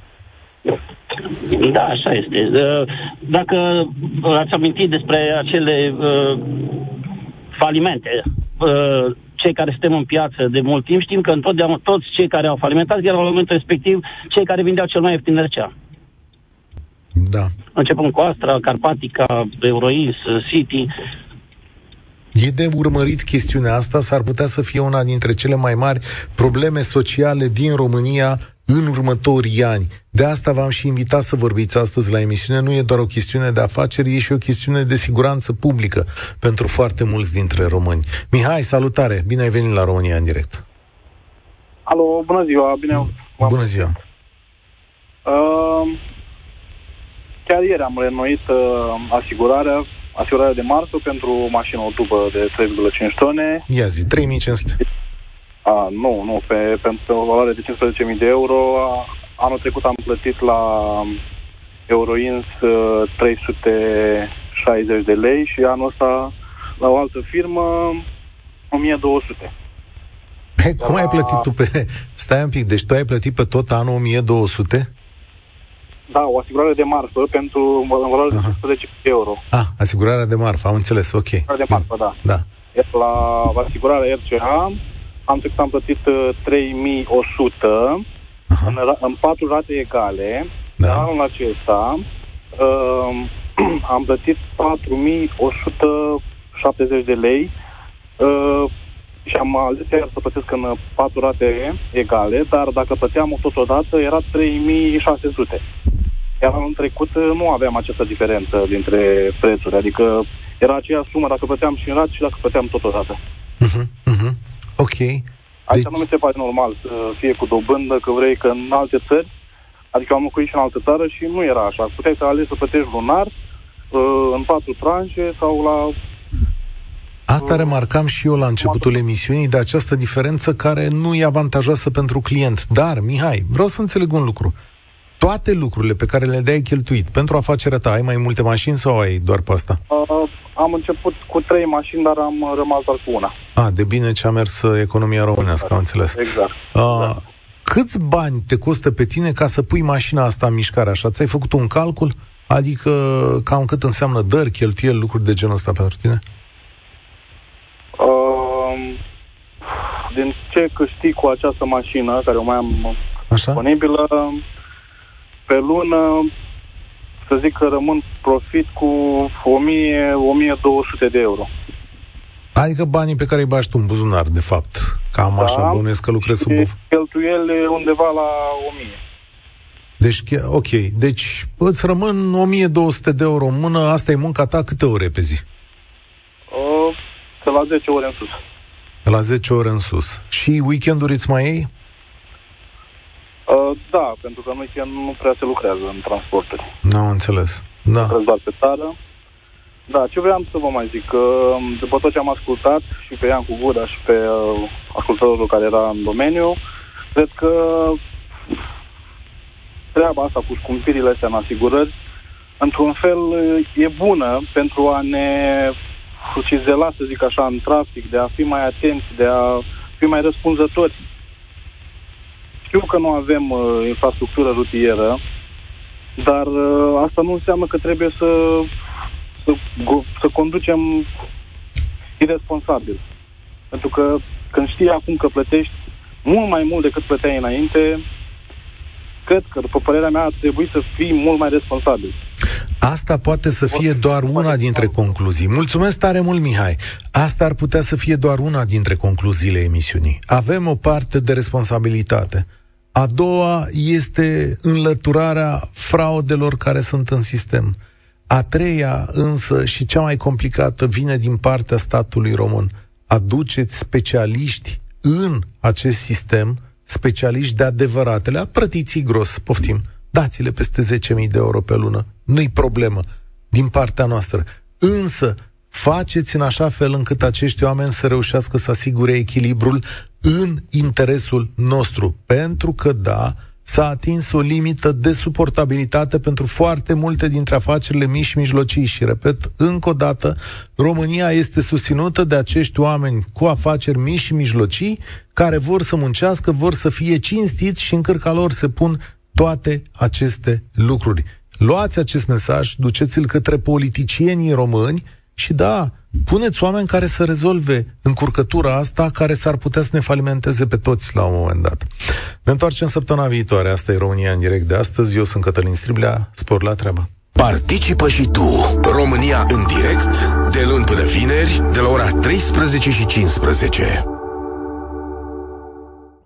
Da, așa este. Uh, Dacă ați amintit despre acele uh, falimente, uh, cei care suntem în piață de mult timp, știm că întotdeauna toți cei care au falimentat erau la momentul respectiv cei care vindeau cel mai ieftin RCA. Da. Începând cu Astra, Carpatica, Euroins, City. E de urmărit chestiunea asta, s-ar putea să fie una dintre cele mai mari probleme sociale din România în următorii ani. De asta v-am și invitat să vorbiți astăzi la emisiune. Nu e doar o chestiune de afaceri, e și o chestiune de siguranță publică pentru foarte mulți dintre români. Mihai, salutare! Bine ai venit la România în direct. Alo, bună ziua, bine v-am Bună ziua! Uh, chiar ieri am reînnoit uh, asigurarea, asigurarea de marcă pentru o mașină, o tubă de 3,5 tone. Ia zi, 3500. A, nu, nu, pe, pentru o valoare de 15.000 de euro a, anul trecut am plătit la Euroins uh, 360 de lei și anul ăsta la o altă firmă 1200. Hey, cum ai plătit tu pe... Stai un pic, deci tu ai plătit pe tot anul 1200? Da, o asigurare de marfă pentru în valoare de 110 euro. Ah, asigurarea de marfă, am înțeles, ok. Asigurare de marfă, da. Da. Iar la asigurarea RCA am trecut, am plătit uh, 3100 în, ra- în patru rate egale. Da. Iar anul acesta uh, <clears throat> am plătit 4170 de lei uh, și am ales iar să plătesc în uh, patru rate egale, dar dacă plăteam totodată era 3600. Iar anul trecut uh, nu aveam această diferență dintre prețuri, adică era aceeași sumă dacă plăteam și în rat și dacă plăteam totodată. Uh-huh, uh-huh. Ok. Asta nu mi se pare normal să fie cu dobândă, că vrei că în alte țări, adică am locuit și în altă țară și nu era așa. Puteai să alegi să plătești lunar, uh, în patru tranșe sau la... Asta remarcam și eu la începutul emisiunii de această diferență care nu e avantajoasă pentru client. Dar, Mihai, vreau să înțeleg un lucru. Toate lucrurile pe care le-ai cheltuit pentru afacerea ta, ai mai multe mașini sau ai doar pe asta? Uh, am început cu trei mașini, dar am uh, rămas doar cu una. A, de bine ce a mers uh, economia românească, am înțeles. Exact. Uh, câți bani te costă pe tine ca să pui mașina asta în mișcare așa? Ți-ai făcut un calcul? Adică cam cât înseamnă dări, cheltuieli, lucruri de genul ăsta pentru tine? Uh, din ce câștig cu această mașină, care o mai am Așa? disponibilă, pe lună, să zic că rămân profit cu 1000-1200 de euro. Adică banii pe care îi bagi tu în buzunar, de fapt. Cam Da. așa bănuiesc că lucrezi sub... Și cheltuieli undeva la 1000. Deci, che- ok. Deci îți rămân 1200 de euro în mână, asta e munca ta câte ore pe zi? Uh, de la 10 ore în sus. La 10 ore în sus. Și weekenduri îți mai iei? Uh, da, pentru că în weekend nu prea se lucrează în transporturi. N-am înțeles. Da. Lucrez doar pe țară. Da, ce vreau să vă mai zic, că um, după tot ce am ascultat și pe Ian cu Guda și pe uh, ascultătorul care era în domeniu, cred că treaba asta cu scumpirile astea în asigurări, într-un fel e bună pentru a ne cizela, să zic așa, în trafic, de a fi mai atenți, de a fi mai răspunzători. Știu că nu avem uh, infrastructură rutieră, dar uh, asta nu înseamnă că trebuie să, să, go- să conducem irresponsabil. Pentru că când știi acum că plătești mult mai mult decât plăteai înainte, cred că, după părerea mea, ar trebui să fii mult mai responsabil. Asta poate să fie doar una dintre concluzii. Mulțumesc tare mult, Mihai. Asta ar putea să fie doar una dintre concluziile emisiunii. Avem o parte de responsabilitate. A doua este înlăturarea fraudelor care sunt în sistem. A treia, însă, și cea mai complicată, vine din partea statului român. Aduceți specialiști în acest sistem, specialiști de adevăratele, plătiți gros, poftim, dați-le peste 10.000 de euro pe lună, nu-i problemă, din partea noastră. Însă, faceți în așa fel încât acești oameni să reușească să asigure echilibrul în interesul nostru. Pentru că, da, s-a atins o limită de suportabilitate pentru foarte multe dintre afacerile mici și mijlocii. Și, repet, încă o dată, România este susținută de acești oameni cu afaceri mici și mijlocii care vor să muncească, vor să fie cinstiți și în cârca lor se pun toate aceste lucruri. Luați acest mesaj, duceți-l către politicienii români și da, puneți oameni care să rezolve încurcătura asta care s-ar putea să ne falimenteze pe toți la un moment dat. Ne întoarcem săptămâna viitoare. Asta e România în direct de astăzi. Eu sunt Cătălin Striblea. Spor la treabă. Participă și tu, România în direct, de luni până vineri, de la ora 13 și 15.